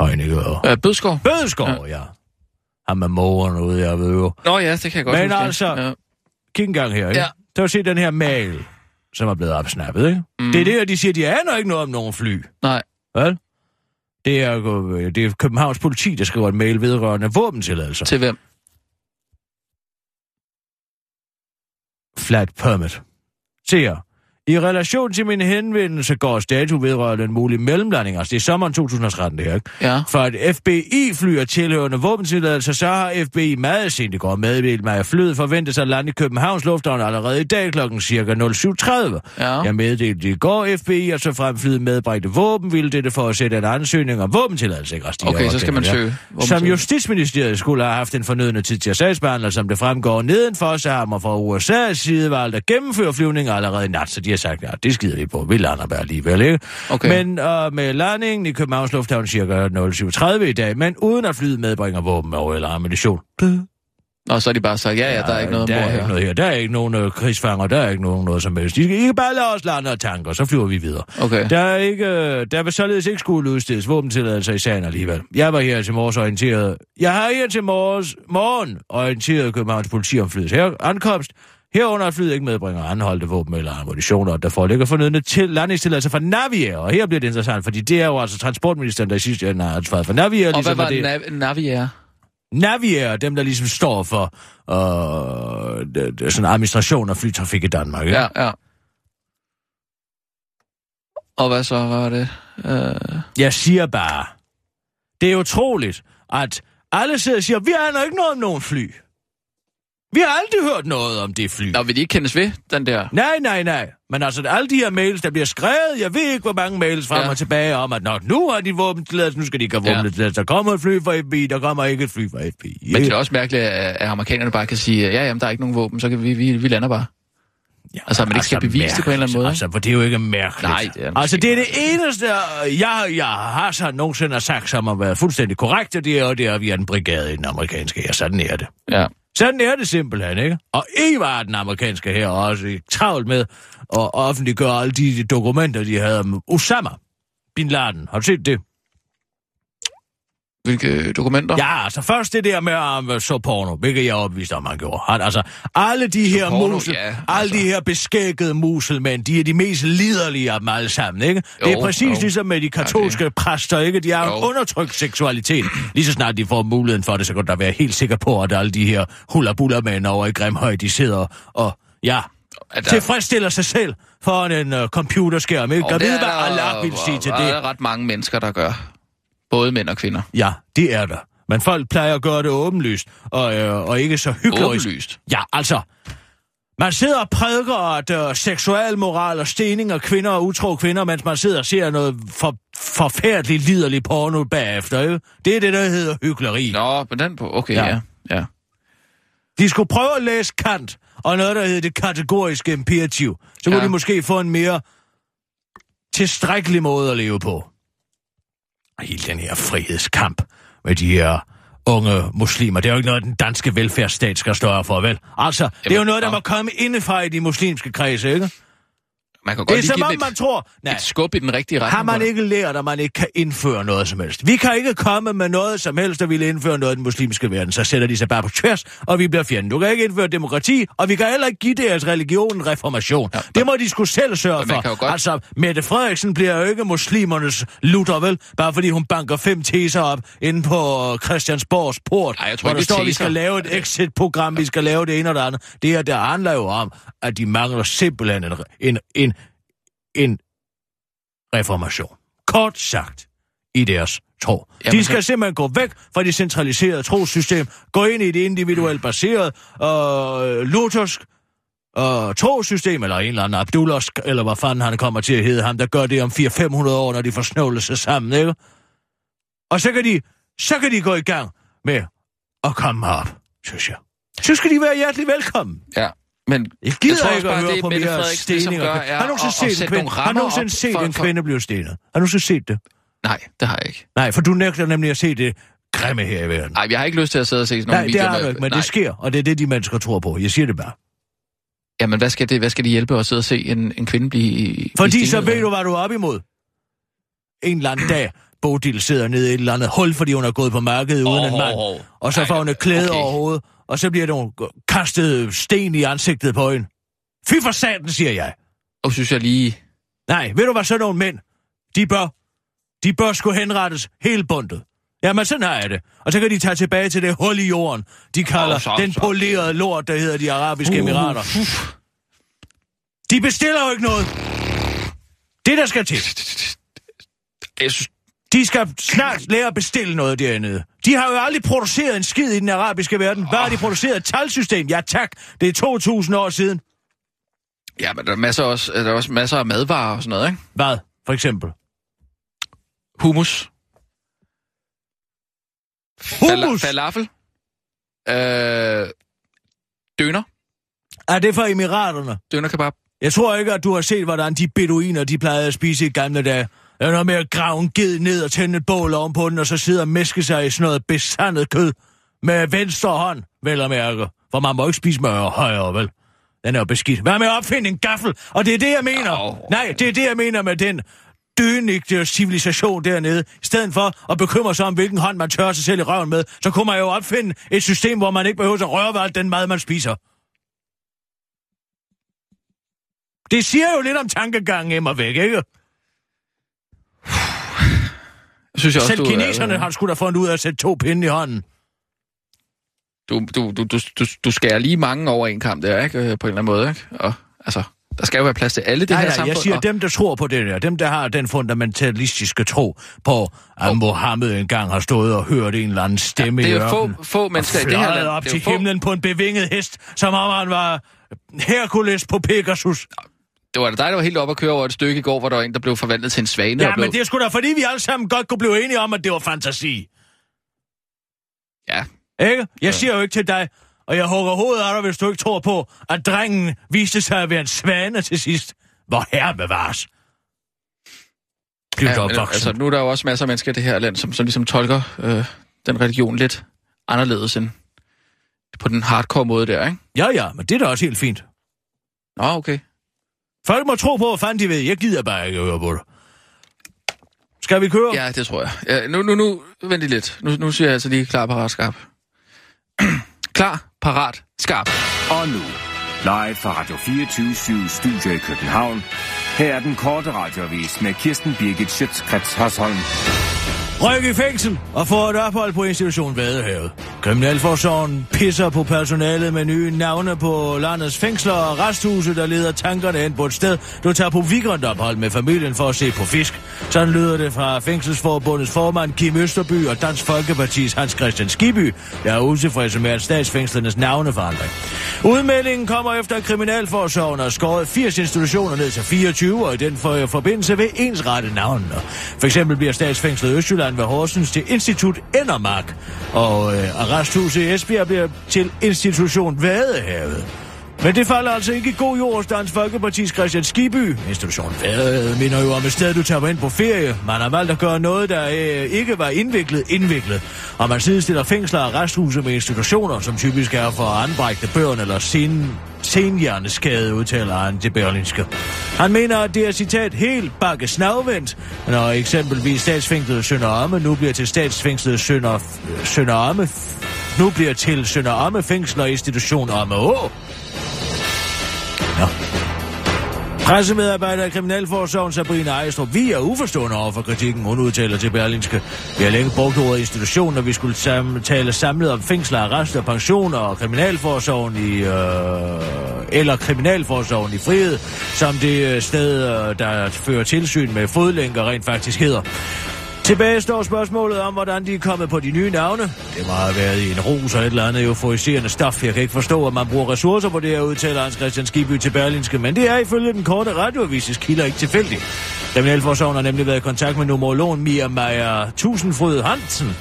Heunicke og... Øh, Bødskov? Bødeskov, ja. ja. Ham med mågeren ude, jeg ved jo. Nå ja, det kan jeg godt Men huske. altså- Ja. Kig en gang her, ikke? Ja. Der har set den her mail, som er blevet opsnappet, ikke? Mm. Det er det, at de siger, de aner ikke noget om nogen fly. Nej. Vel? Det er, det er Københavns politi, der skriver en mail vedrørende våbentilladelser. Til hvem? Flat permit. Se her. I relation til min henvendelse går status vedrørende en mulig mellemlanding, altså det er sommeren 2013, det her, ikke? Ja. For et FBI-fly er tilhørende våbentilladelse, så har FBI meget sent i går meddelt mig, at flyet forventes at lande i Københavns Lufthavn allerede i dag klokken cirka 07.30. Ja. Jeg meddelte i går FBI, at så frem flyet medbragte våben, ville dette for at sætte en ansøgning om våbentilladelse. Ikke? Altså, Okay, så skal man søge Som. Justitsministeriet skulle have haft en fornødende tid til at sagsbehandle, som det fremgår nedenfor, så har man fra USA's side valgt at gennemføre flyvninger allerede i nat, så de sagt, ja, det skider vi på, vi lander bare alligevel, ikke? Okay. Men øh, med landingen i Københavns Lufthavn cirka 07.30 i dag, men uden at flyet medbringer våben og eller ammunition. Og så har de bare sagt, ja, ja, der er ikke noget der er her. ikke noget her. Der er ikke nogen øh, krigsfanger, der er ikke nogen noget som helst. De skal ikke bare lade os lande og tanker, så flyver vi videre. Okay. Der, er ikke, øh, der vil således ikke skulle udstedes våbentilladelser i sagen alligevel. Jeg var her til morges orienteret. Jeg har her til morges, morgen orienteret Københavns politi om flyets her ankomst. Herunder at flyet ikke medbringer anholdte våben eller ammunitioner, der foreligger fornødne til landingstilladelse fra Naviair. Og her bliver det interessant, fordi det er jo altså transportministeren, der i sidste ende har ansvaret for Naviair. Og hvad ligesom var det... Nav- Naviair? Naviair, dem der ligesom står for øh, det, det, sådan administration af flytrafik i Danmark. Ikke? Ja, ja. Og hvad så var det? Øh... Jeg siger bare, det er utroligt, at alle sidder og siger, vi aner ikke noget om nogen fly. Vi har aldrig hørt noget om det fly. Nå, vil de ikke kendes ved, den der? Nej, nej, nej. Men altså, alle de her mails, der bliver skrevet, jeg ved ikke, hvor mange mails frem Ja. og tilbage om, at Nå, nu har de våbentilladelse, nu skal de ikke have Ja. våbentilladelse. Der kommer et fly fra FBI, der kommer ikke et fly fra FBI. Men det er også mærkeligt, at amerikanerne bare kan sige, ja, jamen, der er ikke nogen våben, så kan vi, vi, vi lander bare. Ja, Altså, man ikke skal bevise det på en eller anden måde. Altså, for det er jo ikke mærkeligt. Nej, det er Altså, det er det eneste, jeg, jeg har så nogensinde har sagt, som har været fuldstændig korrekt, og det er jo det, at vi er en brigade i den amerikanske her. Sådan er det. Ja. Sådan er det simpelthen, ikke? Og ikke var den amerikanske her også travlt med at offentliggøre alle de dokumenter, de havde om Osama Bin Laden. Har du set det? Hvilke dokumenter? Ja, altså først det der med at han så porno, hvilket jeg er opvist om, han gjorde. Han, altså, alle de her porno, musel, ja, alle altså. de her beskækkede muselmænd, de er de mest liderlige af dem alle sammen, ikke? det er Jo, præcis jo. ligesom med de katolske Ja, præster, ikke? De har en Jo. undertrykt seksualitet. Lige så snart de får muligheden for det, så kan der være helt sikker på, at alle de her hulabulla-mænd over i Grimhøj, de sidder og, ja, At der- tilfredsstiller sig selv foran en uh, computerskærm, ikke? Og Jeg det ved, hvad Allah vil sige til det. Der er ret mange mennesker, der gør. Både mænd og kvinder. Ja, det er der. Men folk plejer at gøre det åbenlyst, og, øh, og ikke så hyggelig. Åbenlyst. Ja, altså. Man sidder og prædiker, at øh, seksuel moral og stening af kvinder og utro kvinder, mens man sidder og ser noget for, forfærdeligt liderligt porno bagefter, ikke? Det er det, der hedder hyggeleri. Nå, på den på. Okay, Ja. ja. ja. De skulle prøve at læse Kant, og noget, der hedder det kategoriske imperativ. Så kunne Ja. de måske få en mere tilstrækkelig måde at leve på. Hele den her frihedskamp med de her unge muslimer, det er jo ikke noget, den danske velfærdsstat skal stå for, vel? Altså, det er jo Jamen, noget, der må komme indefra i de muslimske kredse, ikke? Man kan Det godt er lige som om, man tror... Nej, et skub i den rigtige retning. har man det. ikke lært, at man ikke kan indføre noget som helst? Vi kan ikke komme med noget som helst, der ville indføre noget i den muslimske verden. Så sætter de sig bare på tværs, og vi bliver fjenden. Du kan ikke indføre demokrati, og vi kan heller ikke give deres religion en reformation. Ja, det må de skulle selv sørge for. godt- Altså, Mette Frederiksen bliver jo ikke muslimernes Luther, vel? Bare fordi hun banker fem teser op inde på Christiansborgs port, Ej, jeg tror hvor der det er står, at vi teser. skal lave et exit-program, vi skal lave det ene og det andet. Det her, der handler jo om, at de mangler simpelthen en, en, en, en reformation. Kort sagt, i deres tro. Jamen, de skal så- simpelthen gå væk fra det centraliserede trosystem, gå ind i det individuelt baserede, øh, luthersk, øh, trosystem, eller en eller anden abdullersk, eller hvad fanden han kommer til at hedde ham, der gør det om 400-500 år, når de får snøvlet sig sammen, ikke? Og så kan de, så kan de gå i gang med at komme herop, synes jeg. Så skal de være hjertelig velkommen. Ja. Men Jeg gider tror også ikke at høre det, på Mette mere steninger. Har du nogensinde at- at set en nogle har nogensinde set for- en kvinde blive stenet? Har du nogensinde set det? Nej, det har jeg ikke. Nej, for du nægter nemlig at se det grimme her i verden. Nej, jeg har ikke lyst til at sidde og se sådan nogle Nej, det videoer har du ikke, men nej. det sker, og det er det, de mennesker tror på. Jeg siger det bare. Jamen, hvad skal, det, hvad skal de hjælpe at sidde og se en, en kvinde blive... blive Fordi så ved du, hvad du er op imod. En eller anden dag, Bodil sidder nede i et eller andet hul, fordi hun er gået på markedet uden Åh, en mand. Og så får hun et klæde okay. over hovedet, og så bliver der kastet sten i ansigtet på hende. Fy for satan, siger jeg. Og synes jeg lige... Nej, ved du hvad, sådan nogle mænd, de bør, de bør skulle henrettes helt bundet. Jamen, sådan har jeg det. Og så kan de tage tilbage til det hul i jorden, de kalder Åh, så- den så- polerede lort, der hedder de arabiske Uh, emirater. De bestiller jo ikke noget. Det, der skal til. Jeg synes, De skal snart lære at bestille noget dernede. De har jo aldrig produceret en skid i den arabiske verden. Hvad har de produceret? Et talsystem? Ja tak, det er 2000 år siden. ja, men der er, masser også, der er også masser af madvarer og sådan noget, ikke? Hvad, for eksempel? Hummus. Hummus? Fala- falafel. Øh, døner. Er det fra Emiraterne? Døner kebab. Jeg tror ikke, at du har set, hvordan de beduiner, de plejede at spise i gamle dage. Er noget med at grave en ged ned og tænde et bål ovenpå den, og så sidde og mæske sig i sådan noget besandet kød. Med venstre hånd, vel at mærke. For man må ikke spise med højre, vel? Den er jo beskidt. Hvad med at opfinde en gaffel? Og det er det, jeg mener. Au. Nej, det er det, jeg mener med den dønigte civilisation dernede. I stedet for at bekymre sig om, hvilken hånd man tørrer sig selv i røven med, så kunne man jo opfinde et system, hvor man ikke behøver at røre ved alt den mad, man spiser. Det siger jo lidt om tankegangen Emma væk, ikke? Synes jeg også, Selv du, kineserne øh, har sgu da fundet ud af at sætte to pinde i hånden. du, du, du, du, du, du skærer lige mange over en kamp der, ikke? Øh, På en eller anden måde, ikke? Og altså, der skal jo være plads til alle det Nej, her nej, samfund. jeg siger og, dem, der tror på det der. Dem, der har den fundamentalistiske tro på, at Mohammed engang har stået og hørt en eller anden stemme det er i ørkenen. få, få mennesker i det her land. op det er til få, himlen på en bevinget hest, som om han var Herkules på Pegasus. Det var da dig, der var helt oppe at køre over et stykke i går, hvor der var en, der blev forvandlet til en svane. Ja, blev... men det er sgu da fordi, vi alle sammen godt kunne blive enige om, at det var fantasi. Ja, Ikke? Jeg siger jo ikke til dig, og jeg hugger hovedet af dig, hvis du ikke tror på, at drengen viste sig at være en svane til sidst. Hvor herre bevares. Bliv ja men, altså, nu er der jo også masser af mennesker i det her land, som, som ligesom tolker øh, den religion lidt anderledes end på den hardcore måde der, ikke? Ja, ja, men det er da også helt fint. Nå, okay. Folk må tro på, hvad fanden de ved. Jeg gider bare ikke høre på det. Skal vi køre? Ja, det tror jeg. Ja, nu, nu, nu, vent lige lidt. Nu, nu siger jeg altså lige klar, parat, skarp. klar, parat, skarp. Og nu, live fra Radio 24 Studio i København. Her er den korte radiovis med Kirsten Birgit Schøtzgrads Hasholm. Ryk i fængsel og få et ophold på institution Vadehavet. Kriminalforsorgen pisser på personalet med nye navne på landets fængsler og resthuse, der leder tankerne hen på et sted, du tager på weekendophold med familien for at se på fisk. Sådan lyder det fra Fængselsforbundets formand Kim Østerby og Dansk Folkepartis Hans Christian Skiby, der er utilfredse med at statsfængslernes navneforandring. Udmeldingen kommer efter, at Kriminalforsorgen har skåret 80 institutioner ned til 24, og i den forbindelse ved ensrette navnene. For eksempel bliver statsfængslet Østjylland ved Horsens til Institut Endermark, og øh, arresthuset i Esbjerg bliver til Institution Vadehavet. Men det falder altså ikke i god jord hos Dansk Folkeparti's Christian Skiby. Institutionen Vadehavet minder jo om et sted, du tager ind på ferie. Man har valgt at gøre noget, der øh, ikke var indviklet, indviklet. Og man sidestiller fængsler og resthuse med institutioner, som typisk er for anbrægte børn eller sin senhjerneskade, udtaler han til Berlinske. Han mener, at det er citat helt bakke snavvendt, når eksempelvis statsfængslet Sønder Amme nu bliver til statsfængslet Sønder, Sønder Amme, nu bliver til Sønder Amme fængsler og institution Amme Å. Nå. Pressemedarbejder i Kriminalforsorgen Sabrina Ejstrup, vi er uforstående over for kritikken, hun udtaler til Berlinske. Vi har længe brugt ordet institution, når vi skulle sam- tale samlet om fængsler, arrest pensioner og Kriminalforsorgen i, øh, eller Kriminalforsorgen i frihed, som det øh, sted, øh, der fører tilsyn med fodlænker rent faktisk hedder. Tilbage står spørgsmålet om, hvordan de er kommet på de nye navne. Det må have været i en ros og et eller andet euforiserende stof. Jeg kan ikke forstå, at man bruger ressourcer på det her, udtaler Hans Christian Skiby til Berlinske, men det er ifølge den korte radioavises kilder ikke tilfældigt. Kriminalforsorgen har nemlig været i kontakt med numerologen Mia Meyer Tusindfryd Hansen,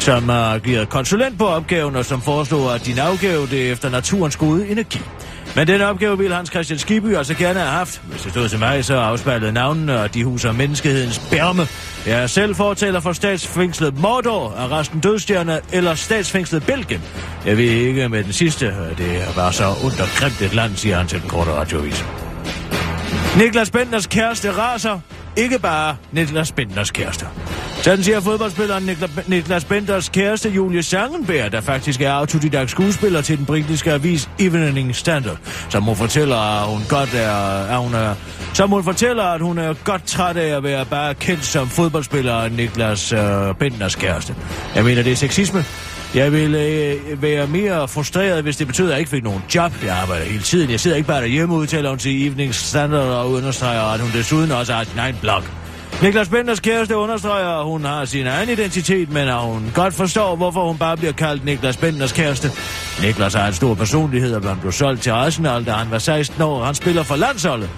som har givet konsulent på opgaven, og som foreslår, at de afgav det efter naturens gode energi. Men den opgave ville Hans Christian Skiby altså gerne have haft. Hvis det stod til mig, så afspejlede navnene, og de huser menneskehedens bærme. Jeg er selv fortaler for statsfængslet Mordor, arresten Dødstjerne eller statsfængslet Belgien. Jeg ved ikke med den sidste, det var så undergrimt et land, siger han til den korte radiovis. Niklas Benders kæreste raser. Ikke bare Niklas Benders kæreste. Sådan siger fodboldspilleren Nikla- Niklas Benders kæreste Julie Sangenberg, der faktisk er autodidakt skuespiller til den britiske avis Evening Standard, som hun fortæller, at hun godt er, at hun er, som hun fortæller, at hun er godt træt af at være bare kendt som fodboldspiller Niklas øh, Benders kæreste. Jeg mener, det er sexisme. Jeg ville øh, være mere frustreret, hvis det betød, at jeg ikke fik nogen job. Jeg arbejder hele tiden. Jeg sidder ikke bare derhjemme, udtaler hun til Evening Standard og understreger, at hun desuden også har sin egen blog. Niklas Benders kæreste understreger, at hun har sin egen identitet, men at hun godt forstår, hvorfor hun bare bliver kaldt Niklas Benders kæreste. Niklas har en stor personlighed, og han blev solgt til Arsenal, da han var 16 år, og han spiller for landsholdet.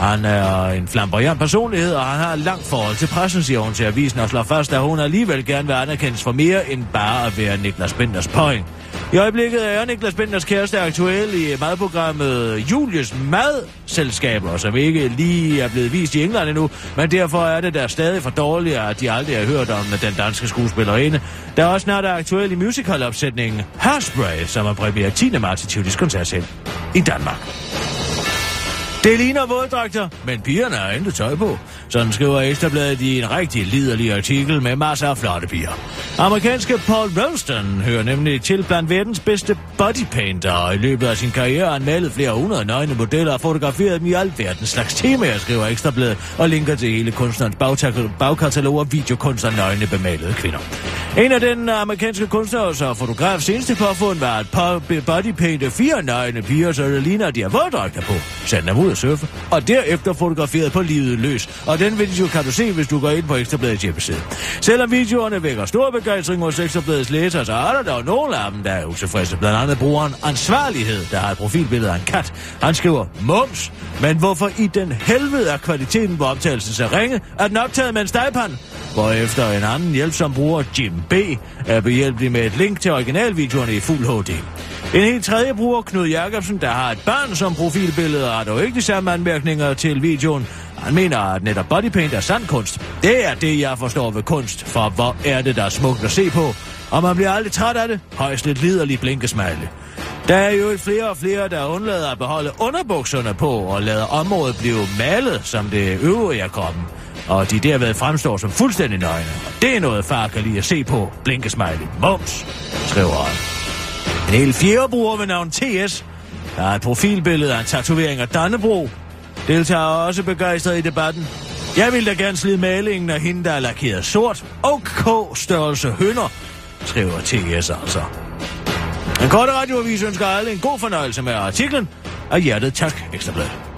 Han er en flamboyant personlighed, og han har et langt forhold til pressen, siger hun til avisen, og slår fast, at hun alligevel gerne vil anerkendes for mere end bare at være Niklas Benders point. I øjeblikket er Niklas Benders kæreste aktuel i madprogrammet Julius Madselskaber, som ikke lige er blevet vist i England endnu, men derfor er det der stadig for dårligt, at de aldrig har hørt om den danske skuespillerinde, der også snart er aktuel i musicalopsætningen Hairspray, som er premiere 10. marts i Tivolis Koncertsal i Danmark. Det ligner våddragter, men pigerne har intet tøj på. Sådan skriver Ekstrabladet i en rigtig liderlig artikel med masser af flotte piger. Amerikanske Paul Rolston hører nemlig til blandt verdens bedste bodypainter, og i løbet af sin karriere har han malet flere hundrede nøgne modeller og fotograferet dem i alverdens slags temaer, skriver Ekstrabladet, og linker til hele kunstnerens bagkatalog og videokunst af nøgne bemalede kvinder. En af den amerikanske kunstners og fotograf seneste påfund var at po- bodypainte fire nøgne piger, så det ligner, at de har våddragter på. Send dem ud at surfe, og derefter fotograferet på livet løs. Og den video kan du se, hvis du går ind på Ekstrabladets hjemmeside. Selvom videoerne vækker stor begejstring hos Ekstrabladets læsere, så er der dog nogle af dem, der er utilfredse. Blandt andet brugeren Ansvarlighed, der har et profilbillede af en kat. Han skriver, mums, men hvorfor i den helvede er kvaliteten på optagelsen så ringe, at den optaget med en stejpand? Hvorefter en anden hjælpsom bruger, Jim B., er behjælpelig med et link til originalvideoerne i fuld HD. En helt tredje bruger, Knud Jacobsen, der har et barn som profilbillede, har dog ikke de samme anmærkninger til videoen. Han mener, at netop bodypaint er sand kunst. Det er det, jeg forstår ved kunst, for hvor er det, der er smukt at se på. Og man bliver aldrig træt af det. Højst lidt liderlig blinkesmejle. Der er jo flere og flere, der undlader at beholde underbukserne på og lader området blive malet som det øvrige af kroppen. Og de derved fremstår som fuldstændig nøgne. Og det er noget, far kan lide at se på. blinkesmejle. Moms, skriver han. En hel fjerde bruger ved navn TS, der har et profilbillede af en tatovering af Dannebro, deltager også begejstret i debatten. Jeg vil da gerne slide malingen af hende, der er lakeret sort. OK størrelse hønder, skriver TS altså. En kort radioavis ønsker alle en god fornøjelse med artiklen. Og hjertet tak, Ekstrabladet.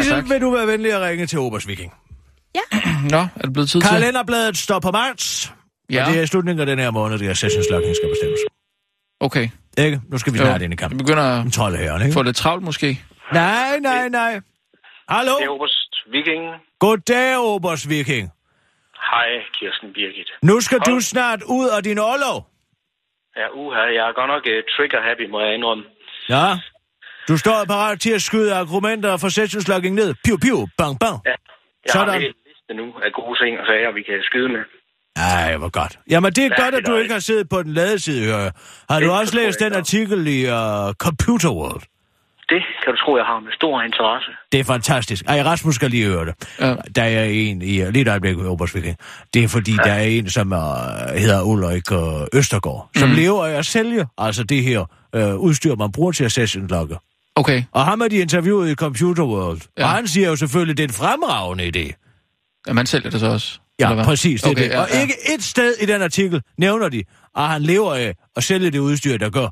Sissel, tak. vil du være venlig at ringe til Obers Viking? Nå, er det blevet tid til? Kalenderbladet står på marts. Ja. Ja. Og det er i slutningen af den her måned, det er sessionslogning skal bestemmes. Okay. Ikke? Nu skal vi Jo, snart ind i kampen. begynder at En 12 her, ikke? få lidt travlt måske. Nej, nej, nej. Hallo? Det er Oberst Viking. Goddag, Obers Viking. Hej, Kirsten Birgit. Nu skal du Hej. snart ud af din overlov. Ja, uha, jeg er godt nok uh, trigger-happy, må jeg indrømme. Ja. Du står parat til at skyde argumenter for sessionslogning ned. Piu, piu, bang, bang. Ja. Jeg Sådan. har en liste nu af gode ting og sager, vi kan skyde med. Ej, hvor godt. Jamen, det er Ja, godt, det at du ikke har siddet på den lade side, hører jeg. Har du Det også tror læst den artikel i uh, Computer World? Det kan du tro, jeg har med stor interesse. Det er fantastisk. Ej, Rasmus skal lige høre det. Ja. Der er en i... Lidt øjeblik, Obersviking. Det er fordi, ja. der er en, som er, hedder Ulrik øh, Østergaard, som Mm. lever af at sælge altså det her øh, udstyr, man bruger til at sessionlogge. Okay. Og ham er de interviewet i Computer World. Ja. Og han siger jo selvfølgelig, det er en fremragende idé. Ja, man sælger det så også. Ja, præcis. Det okay, det. Og ja, ja. ikke et sted i den artikel nævner de, at han lever af at sælge det udstyr, der gør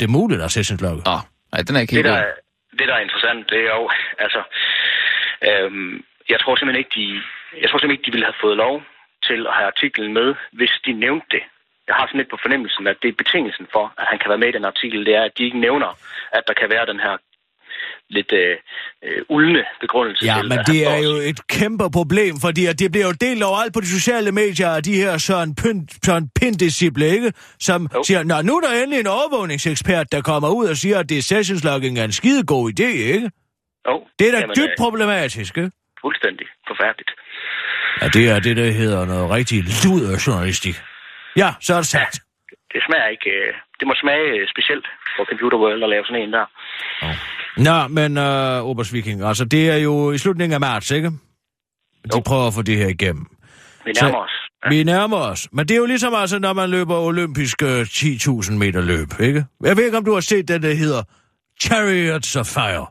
det er muligt at sessionslogge. Nå, nej, den er ikke Det helt der, god. er- det, der er interessant, det er jo, altså, øhm, jeg tror simpelthen ikke, de, jeg tror simpelthen ikke, de ville have fået lov til at have artiklen med, hvis de nævnte det. Jeg har sådan lidt på fornemmelsen, at det er betingelsen for, at han kan være med i den artikel, det er, at de ikke nævner, at der kan være den her lidt øh, øh, uldne begrundelse Ja, til, men det er jo et kæmpe problem, fordi at det bliver jo delt overalt på de sociale medier af de her Søren Pynt, Søren Pind-disciple, ikke? Som jo. Siger, Nå, nu er der endelig en overvågningsekspert, der kommer ud og siger, at det sessionslogging er en skide god idé, ikke? Jo, Det er da jamen, dybt øh, problematisk, ikke? Fuldstændig forfærdeligt. Ja, det er det, der hedder noget rigtig luderjournalistik. Ja, så er det sagt. Det smager ikke... Øh, det må smage øh, specielt på Computer World at lave sådan en der. Nå, men uh, Obers Viking, altså det er jo i slutningen af marts, ikke? De Jo. prøver at få det her igennem. Vi Så- nærmer os. Ja. Vi nærmer os. Men det er jo ligesom altså, når man løber olympisk uh, 10.000 meter løb, ikke? Jeg ved ikke, om du har set den, der hedder Chariots of Fire.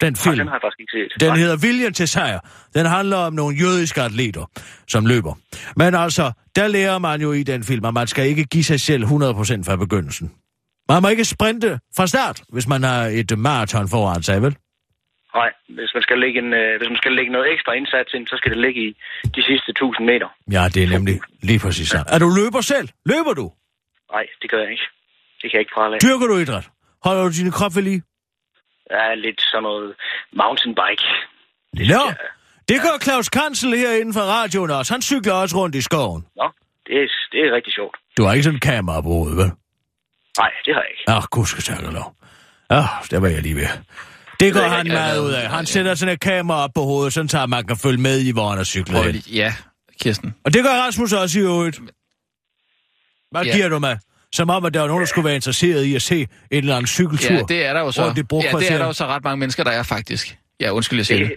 Den film. den har jeg faktisk ikke set. Den Nej. hedder Viljen til sejr. Den handler om nogle jødiske atleter, som løber. Men altså, der lærer man jo i den film, at man skal ikke give sig selv 100% fra begyndelsen. Man må ikke sprinte fra start, hvis man har et maraton foran sig, vel? Nej, hvis man, skal lægge en, øh, hvis man skal lægge noget ekstra indsats ind, så skal det ligge i de sidste 1000 meter. Ja, det er nemlig lige præcis sådan. Er du løber selv? Løber du? Nej, det gør jeg ikke. Det kan jeg ikke prale af. Dyrker du idræt? Holder du din krop ved lige? Jeg er lidt sådan noget mountainbike. Nå, det gør Claus Kansel herinde fra radioen også. Han cykler også rundt i skoven. Nå, det er, det er rigtig sjovt. Du har ikke sådan en kamera på hovedet, vel? Nej, det har jeg ikke. Ach, gud skal takke lov. Ah, der var jeg lige ved. Det går Det han meget ud af. Han sætter sådan et kamera op på hovedet, sådan så man kan følge med i, hvor han har cyklet. Ja, Kirsten. Og det gør Rasmus også i øvrigt. Hvad Ja. giver du mig? Som om, at der var nogen, der skulle være interesseret i at se en eller anden cykeltur. Ja, det er der jo så. i Ja, det er der jo så ret mange mennesker, der er faktisk. Ja, undskyld, jeg siger det.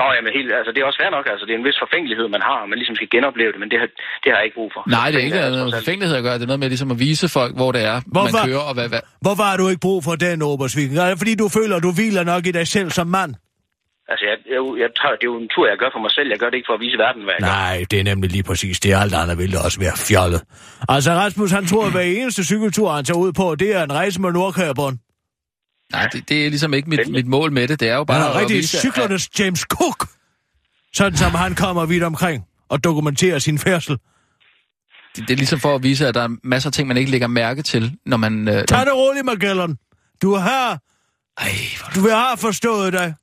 Nå, jamen helt, altså det er også fair nok, altså det er en vis forfængelighed, man har, og man ligesom skal genopleve det, men det har, det har jeg ikke brug for. Nej, det er ikke noget med forfængelighed at gøre. Det er noget med ligesom at vise folk, hvor det er, Hvorfor? man kører og hvad... hvad. Hvorfor har du ikke brug for den, Obersviken? Er det fordi, du føler, at du hviler nok i dig selv som mand? Altså, jeg, jeg, jeg tager, det er jo en tur, jeg gør for mig selv. Jeg gør det ikke for at vise verden, hvad jeg gør. Nej, det er nemlig lige præcis det. Alt andet ville også være fjollet. Altså, Rasmus, han tror, at hver eneste cykeltur, han tager ud på, det er en rejse med Nordkærbånd. Nej, det, det er ligesom ikke mit, mit mål med det. Det er jo Han bare er at rigtig vise, at- cyklernes James Cook. Sådan som han kommer vidt omkring og dokumenterer sin færdsel. Det, det er ligesom for at vise, at der er masser af ting, man ikke lægger mærke til, når man... Øh, Tag det roligt, Magellan. Du har, Ej, hvor... du har forstået dig.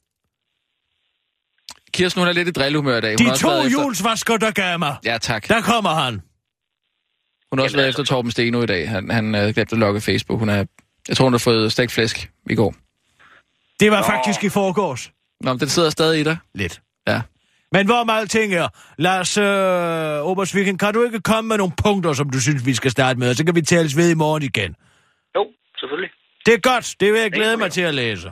Kirsten, hun er lidt i drillehumør i dag. Hun har De to julesvasker, der gav mig. Ja, tak. Der kommer han. Hun har også været efter Torben Steno i dag. Han, han øh, glemte at logge Facebook. Hun er... Jeg tror, hun har fået stegt flæsk i går. Det var faktisk i forgårs. Nå, men den sidder stadig i dig. Lidt. Ja. Men hvor med alting er, Lars øh, Obersviken, kan du ikke komme med nogle punkter, som du synes, vi skal starte med, og så kan vi tales ved i morgen igen. Jo, selvfølgelig. Det er godt. Det vil jeg glæde Det mig til at læse.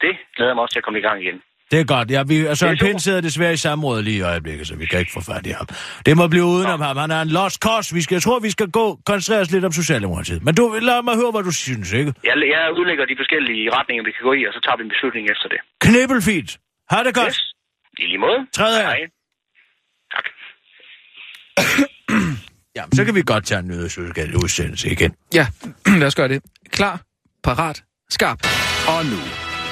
Det glæder jeg mig også til at komme i gang igen. Det er godt. Ja, vi, Det en super. pind sidder desværre i samrådet lige i øjeblikket, så vi kan ikke få fat i ham. Det må blive udenom ham. Han er en lost cause. Vi skal, jeg tror, vi skal gå koncentrere os lidt om Socialdemokratiet. Men du, lad mig høre, hvad du synes, ikke? Jeg, jeg udlægger de forskellige retninger, vi kan gå i, og så tager vi en beslutning efter det. Knibbelfint. Ha' det godt. Yes. I lige måde. Træd af. Hej. Tak. Ja, så kan vi godt tage en nyhedsudsendelse igen. Ja, lad os gøre det. Klar, parat, skarp. Og nu,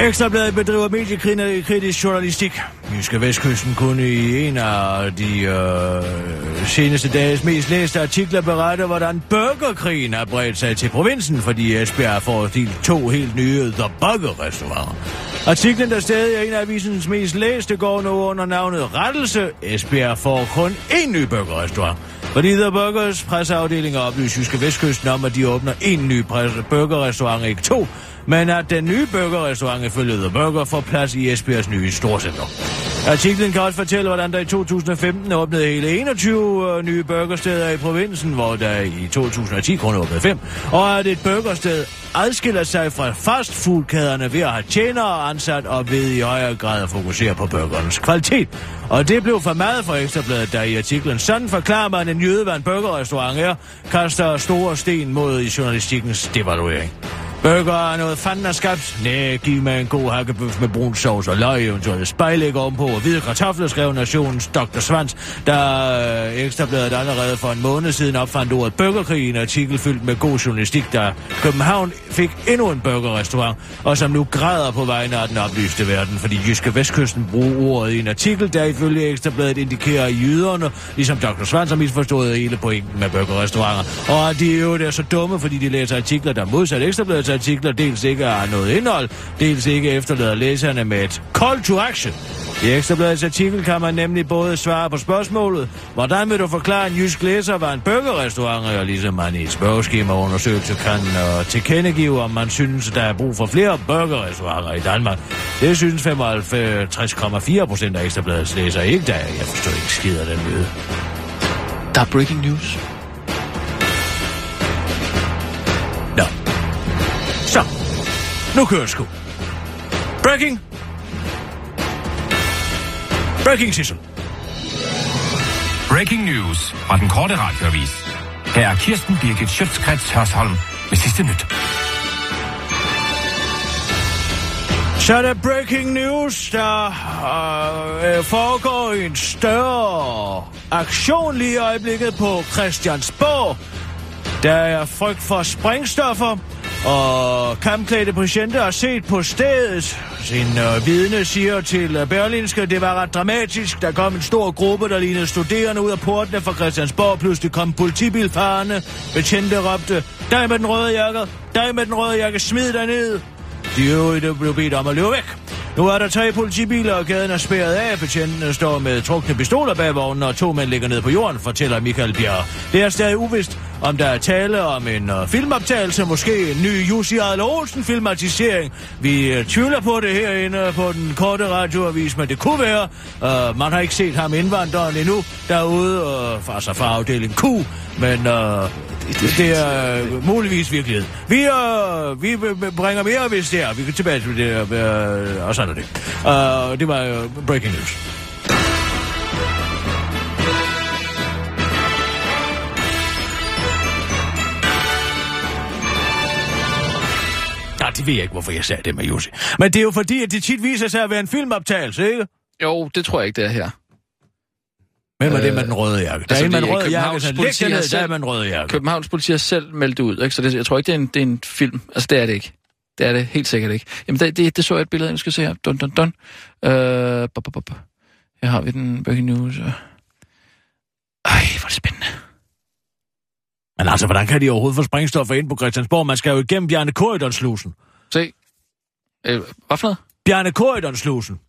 Ekstrabladet bedriver mediekritisk journalistik. Jyske Vestkysten kunne i en af de øh, seneste dages mest læste artikler berette, hvordan burgerkrigen har bredt sig til provinsen, fordi Esbjerg får til to helt nye The Burger-restauranter. Artiklen, der stadig er en af avisens mest læste, går nu under navnet Rettelse. Esbjerg får kun én ny burgerrestaurant. Fordi The Burgers presseafdeling oplyser Jyske Vestkysten om, at de åbner en ny burgerrestaurant, ikke to, men at den nye burgerrestaurant ifølge The Burger får plads i Esbjergs nye storcenter. Artiklen kan også fortælle, hvordan der i 2015 åbnede hele 21 øh, nye burgersteder i provinsen, hvor der i 2010 kun åbnede fem, og at et burgersted adskiller sig fra fastfoodkæderne ved at have tjenere ansat og ved i højere grad at fokusere på burgerens kvalitet. Og det blev for meget for Ekstrabladet, der i artiklen sådan forklarer man en jøde, hvad en burgerrestaurant er, kaster store sten mod i journalistikkens devaluering. Burger er noget fanden er skabt. Næh, giv mig en god hakkebøf med brun sovs og løg, eventuelt spejlæg ovenpå og hvide kartofler, skrev Nationens Dr. Svans, der øh, Ekstrabladet allerede for en måned siden opfandt ordet burgerkrig i en artikel fyldt med god journalistik, der København fik endnu en burgerrestaurant, og som nu græder på vegne af den oplyste verden, fordi Jyske Vestkysten bruger ordet i en artikel, der ifølge Ekstrabladet indikerer jyderne, ligesom Dr. Svans har misforstået hele pointen med burgerrestauranter, og at de i er så dumme, fordi de læser artikler, der modsat ekstrabladet artikler dels ikke har noget indhold, dels ikke efterlader læserne med et call to action. I Ekstrabladets artikel kan man nemlig både svare på spørgsmålet, hvordan vil du forklare en jysk læser, hvad en burgerrestaurant er, ligesom man i et spørgeskemaundersøgelse kan og tilkendegive, om man synes, der er brug for flere burgerrestauranter i Danmark. Det synes 55,4 procent af Ekstrabladets læsere ikke, der. Jeg forstår ikke skider den møde. Der er breaking news. Nu kører sgu. Breaking. Breaking Sissel. Breaking news fra den korte radiovis. Her er Kirsten Birgit Schøtzgrads Hørsholm med sidste nyt. Så er der breaking news, der øh, foregår en større aktion lige i øjeblikket på Christiansborg. Der er frygt for sprængstoffer, og kampklædte patienter har set på stedet. Sin øh, vidne siger til øh, Berlinske, det var ret dramatisk. Der kom en stor gruppe, der lignede studerende ud af portene fra Christiansborg. Pludselig kom politibilfarerne. Betjente råbte, dig med den røde jakke, dig med den røde jakke, smid dig ned. De øvrige blev bedt om at løbe væk. Nu er der tre politibiler, og gaden er spærret af. Betjentene står med trukne pistoler bag vognen, og to mænd ligger ned på jorden, fortæller Michael Bjerg. Det er stadig uvist, om der er tale om en uh, filmoptagelse, måske en ny Jussi Adler Olsen filmatisering. Vi uh, tvivler på det herinde på den korte radioavis, men det kunne være. Uh, man har ikke set ham indvandreren endnu derude, uh, altså fra afdeling Q, men uh, det, er uh, muligvis virkelighed. Vi, uh, vi bringer mere, hvis det er. Vi kan tilbage til det, uh, og sådan er det. Uh, det var uh, breaking news. Det ved jeg ikke, hvorfor jeg sagde det med Jussi. Men det er jo fordi, at det tit viser sig at være en filmoptagelse, ikke? Jo, det tror jeg ikke, det er her. Hvem er det med den røde jakke? Der er altså, en med den røde jakke, så læg ned, der selv- er med den røde jakke. Københavns politi har selv meldt ud, ikke? så det, jeg tror ikke, det er, en, det er en film. Altså, det er det ikke. Det er det helt sikkert ikke. Jamen, det, det, det så jeg et billede af, nu skal se her. Dun, dun, dun. Øh, bup, bup, bup. Her har vi den breaking news. øh. Ej, hvor er det spændende. Men altså, hvordan kan de overhovedet få sprængstoffer ind på Christiansborg? Man skal jo igennem Bjarne Korydonslusen. Se. Øh, hvad for noget? Bjarne Korydonslusen.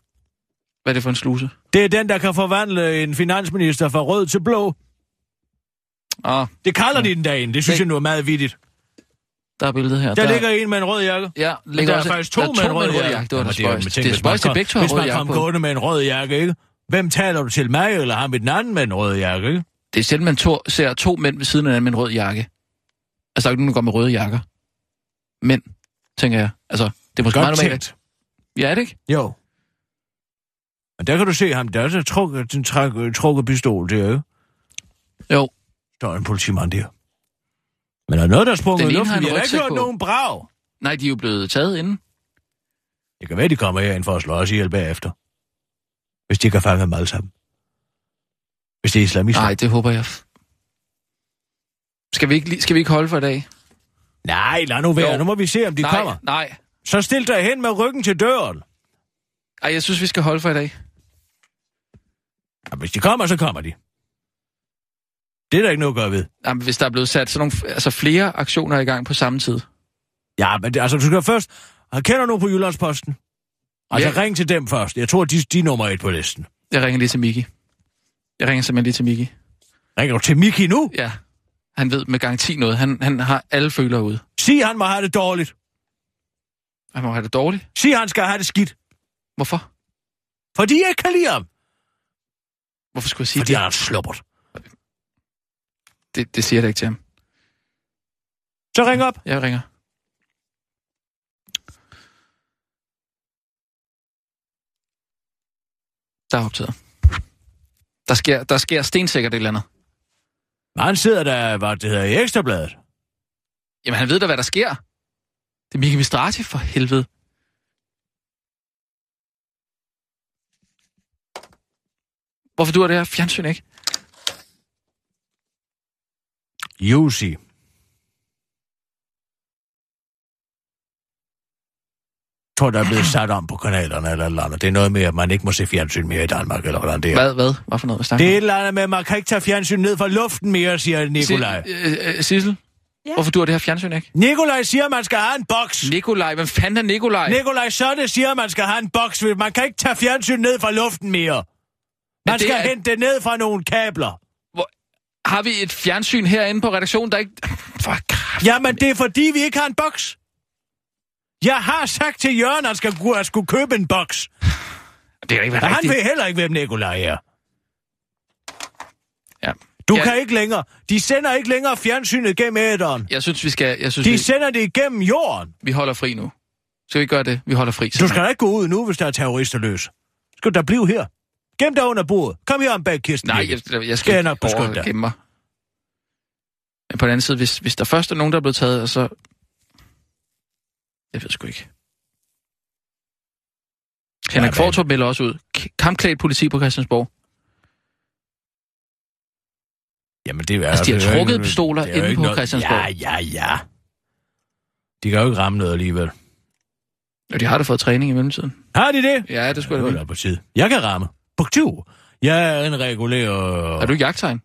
Hvad er det for en sluse? Det er den, der kan forvandle en finansminister fra rød til blå. Ah, Det kalder de den dagen. Det synes Se. jeg nu er meget vittigt. der er billedet her. Der ligger en med en rød jakke. Ja, ligger der er også, faktisk to, der er med en rød jakke. jakke. Det var tænk, Det er at kom- begge to Hvis rød man kom gående med en rød jakke, ikke? Hvem taler du til mig, eller ham med den anden med en rød jakke, ikke? Det er sjældent, man to, ser to mænd ved siden af hinanden med en rød jakke. Altså, der er ikke nogen, der går med røde jakker. Mænd, tænker jeg. Altså, det er måske meget Godt normalt. tænkt. Ja, er det ikke? Jo. Men der kan du se ham, der er trukket, den træk- trukket pistol der, ikke? Jo. Der er en politimand der. Men der er noget, der er sprunget Den i har luften. en Vi har ikke hørt nogen brag. Nej, de er jo blevet taget inden. Det kan være, de kommer herind for at slå os ihjel bagefter. Hvis de kan fange dem alle sammen. Hvis det er islamister. Nej, det håber jeg. Skal vi ikke, skal vi ikke holde for i dag? Nej, lad nu være. Jo. Nu må vi se, om de nej, kommer. nej. Så stil dig hen med ryggen til døren. Ej, jeg synes, vi skal holde for i dag. Ja, hvis de kommer, så kommer de. Det er der ikke noget at gøre ved. Jamen, hvis der er blevet sat sådan nogle, altså flere aktioner i gang på samme tid. Ja, men det, altså, du skal først... Jeg kender nogen på Jyllandsposten. Altså, Ja. ring til dem først. Jeg tror, de, de er nummer et på listen. Jeg ringer lige til Miki. Jeg ringer simpelthen lige til Miki. Ringer du til Miki nu? Ja. Han ved med garanti noget. Han, han har alle følere ude. Sig, han må have det dårligt. Han må have det dårligt. Sig, han skal have det skidt. Hvorfor? Fordi jeg ikke kan lide ham. Hvorfor skulle jeg sige Fordi det? han er slubbert. det? Det siger jeg da ikke til ham. Så ring op. Jeg ringer. Der er optaget. Der sker, der sker stensikkert et eller andet. Han sidder der, hvad det hedder, i Ekstrabladet. Jamen, han ved da, hvad der sker. Det er Mika Mistrati for helvede. Hvorfor du det her fjernsyn ikke? Jussi. Tror, der er blevet sat om på kanalerne eller eller andet. Det er noget med, at man ikke må se fjernsyn mere i Danmark, eller hvordan det er. Hvad, hvad? Hvad for noget? Det er et eller andet med, at man kan ikke tage fjernsyn ned fra luften mere, siger? Nikolaj. Øh, øh, Sissel? Ja. Hvorfor du det her fjernsyn ikke? Nikolaj siger, at man skal have en boks. Nikolaj, hvem fanden er Nikolaj? Nikolaj Sonne siger, at man skal have en boks. Man kan ikke tage fjernsyn ned fra luften mere. Man det skal er- hente det ned fra nogle kabler. Har vi et fjernsyn herinde på redaktionen, der ikke... For kraft. Jamen, det er fordi, vi ikke har en boks. Jeg har sagt til Jørgen, at han skal, at skulle købe en boks. Det er ikke Og han rigtigt. ved heller ikke, hvem Nikolaj er. Ja. Du Ja. kan ikke længere. De sender ikke længere fjernsynet gennem æderen. Jeg synes, vi skal... Jeg synes, De vi, sender det igennem jorden. vi holder fri nu. Skal vi gøre det? Vi holder fri. Du skal da ikke gå ud nu, hvis der er terrorister løs. Skal du da blive her? Gem dig under bordet. Kom her om bag Kirsten. Nej, Birgit. jeg, jeg Skal skal jeg nok beskytte dig. gemme mig. Men på den anden side, hvis, hvis der først er nogen, der er blevet taget, og så... Jeg ved sgu ikke. Henrik Fortrup melder også ud. Kampklædt politi på Christiansborg. Jamen, det er, Altså, de har det trukket ikke- pistoler er inde på noget- Christiansborg. Ja, ja, ja. De kan jo ikke ramme noget alligevel. Og de har da fået træning i mellemtiden. Har de det? Ja, det skulle jeg da på tide. Jeg kan ramme. 20. Jeg er en regulær... Er du jagttegn?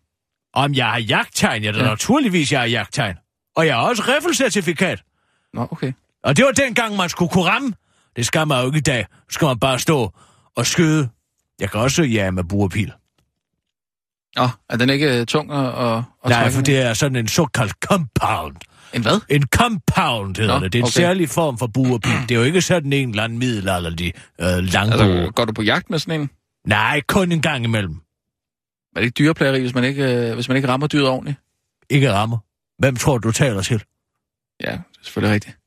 Om jeg har jagttegn? Ja, er Ja. naturligvis, jeg har jagttegn. Og jeg har også riffelcertifikat. Nå, okay. Og det var dengang, man skulle kunne ramme. Det skal man jo ikke i dag. Så skal man bare stå og skyde. Jeg kan også ja med buerpil. Nå, er den ikke øh, tung at, at, Nej, for det er sådan en såkaldt compound. En hvad? En compound hedder Nå, det. Det er en okay. særlig form for buerpil. Det er jo ikke sådan en eller anden middelalderlig øh, langbue. Altså, går du på jagt med sådan en? Nej, kun en gang imellem. Er det ikke dyreplageri, hvis man ikke, øh, hvis man ikke rammer dyret ordentligt? Ikke rammer. Hvem tror du, du taler til? Ja, det er selvfølgelig rigtigt.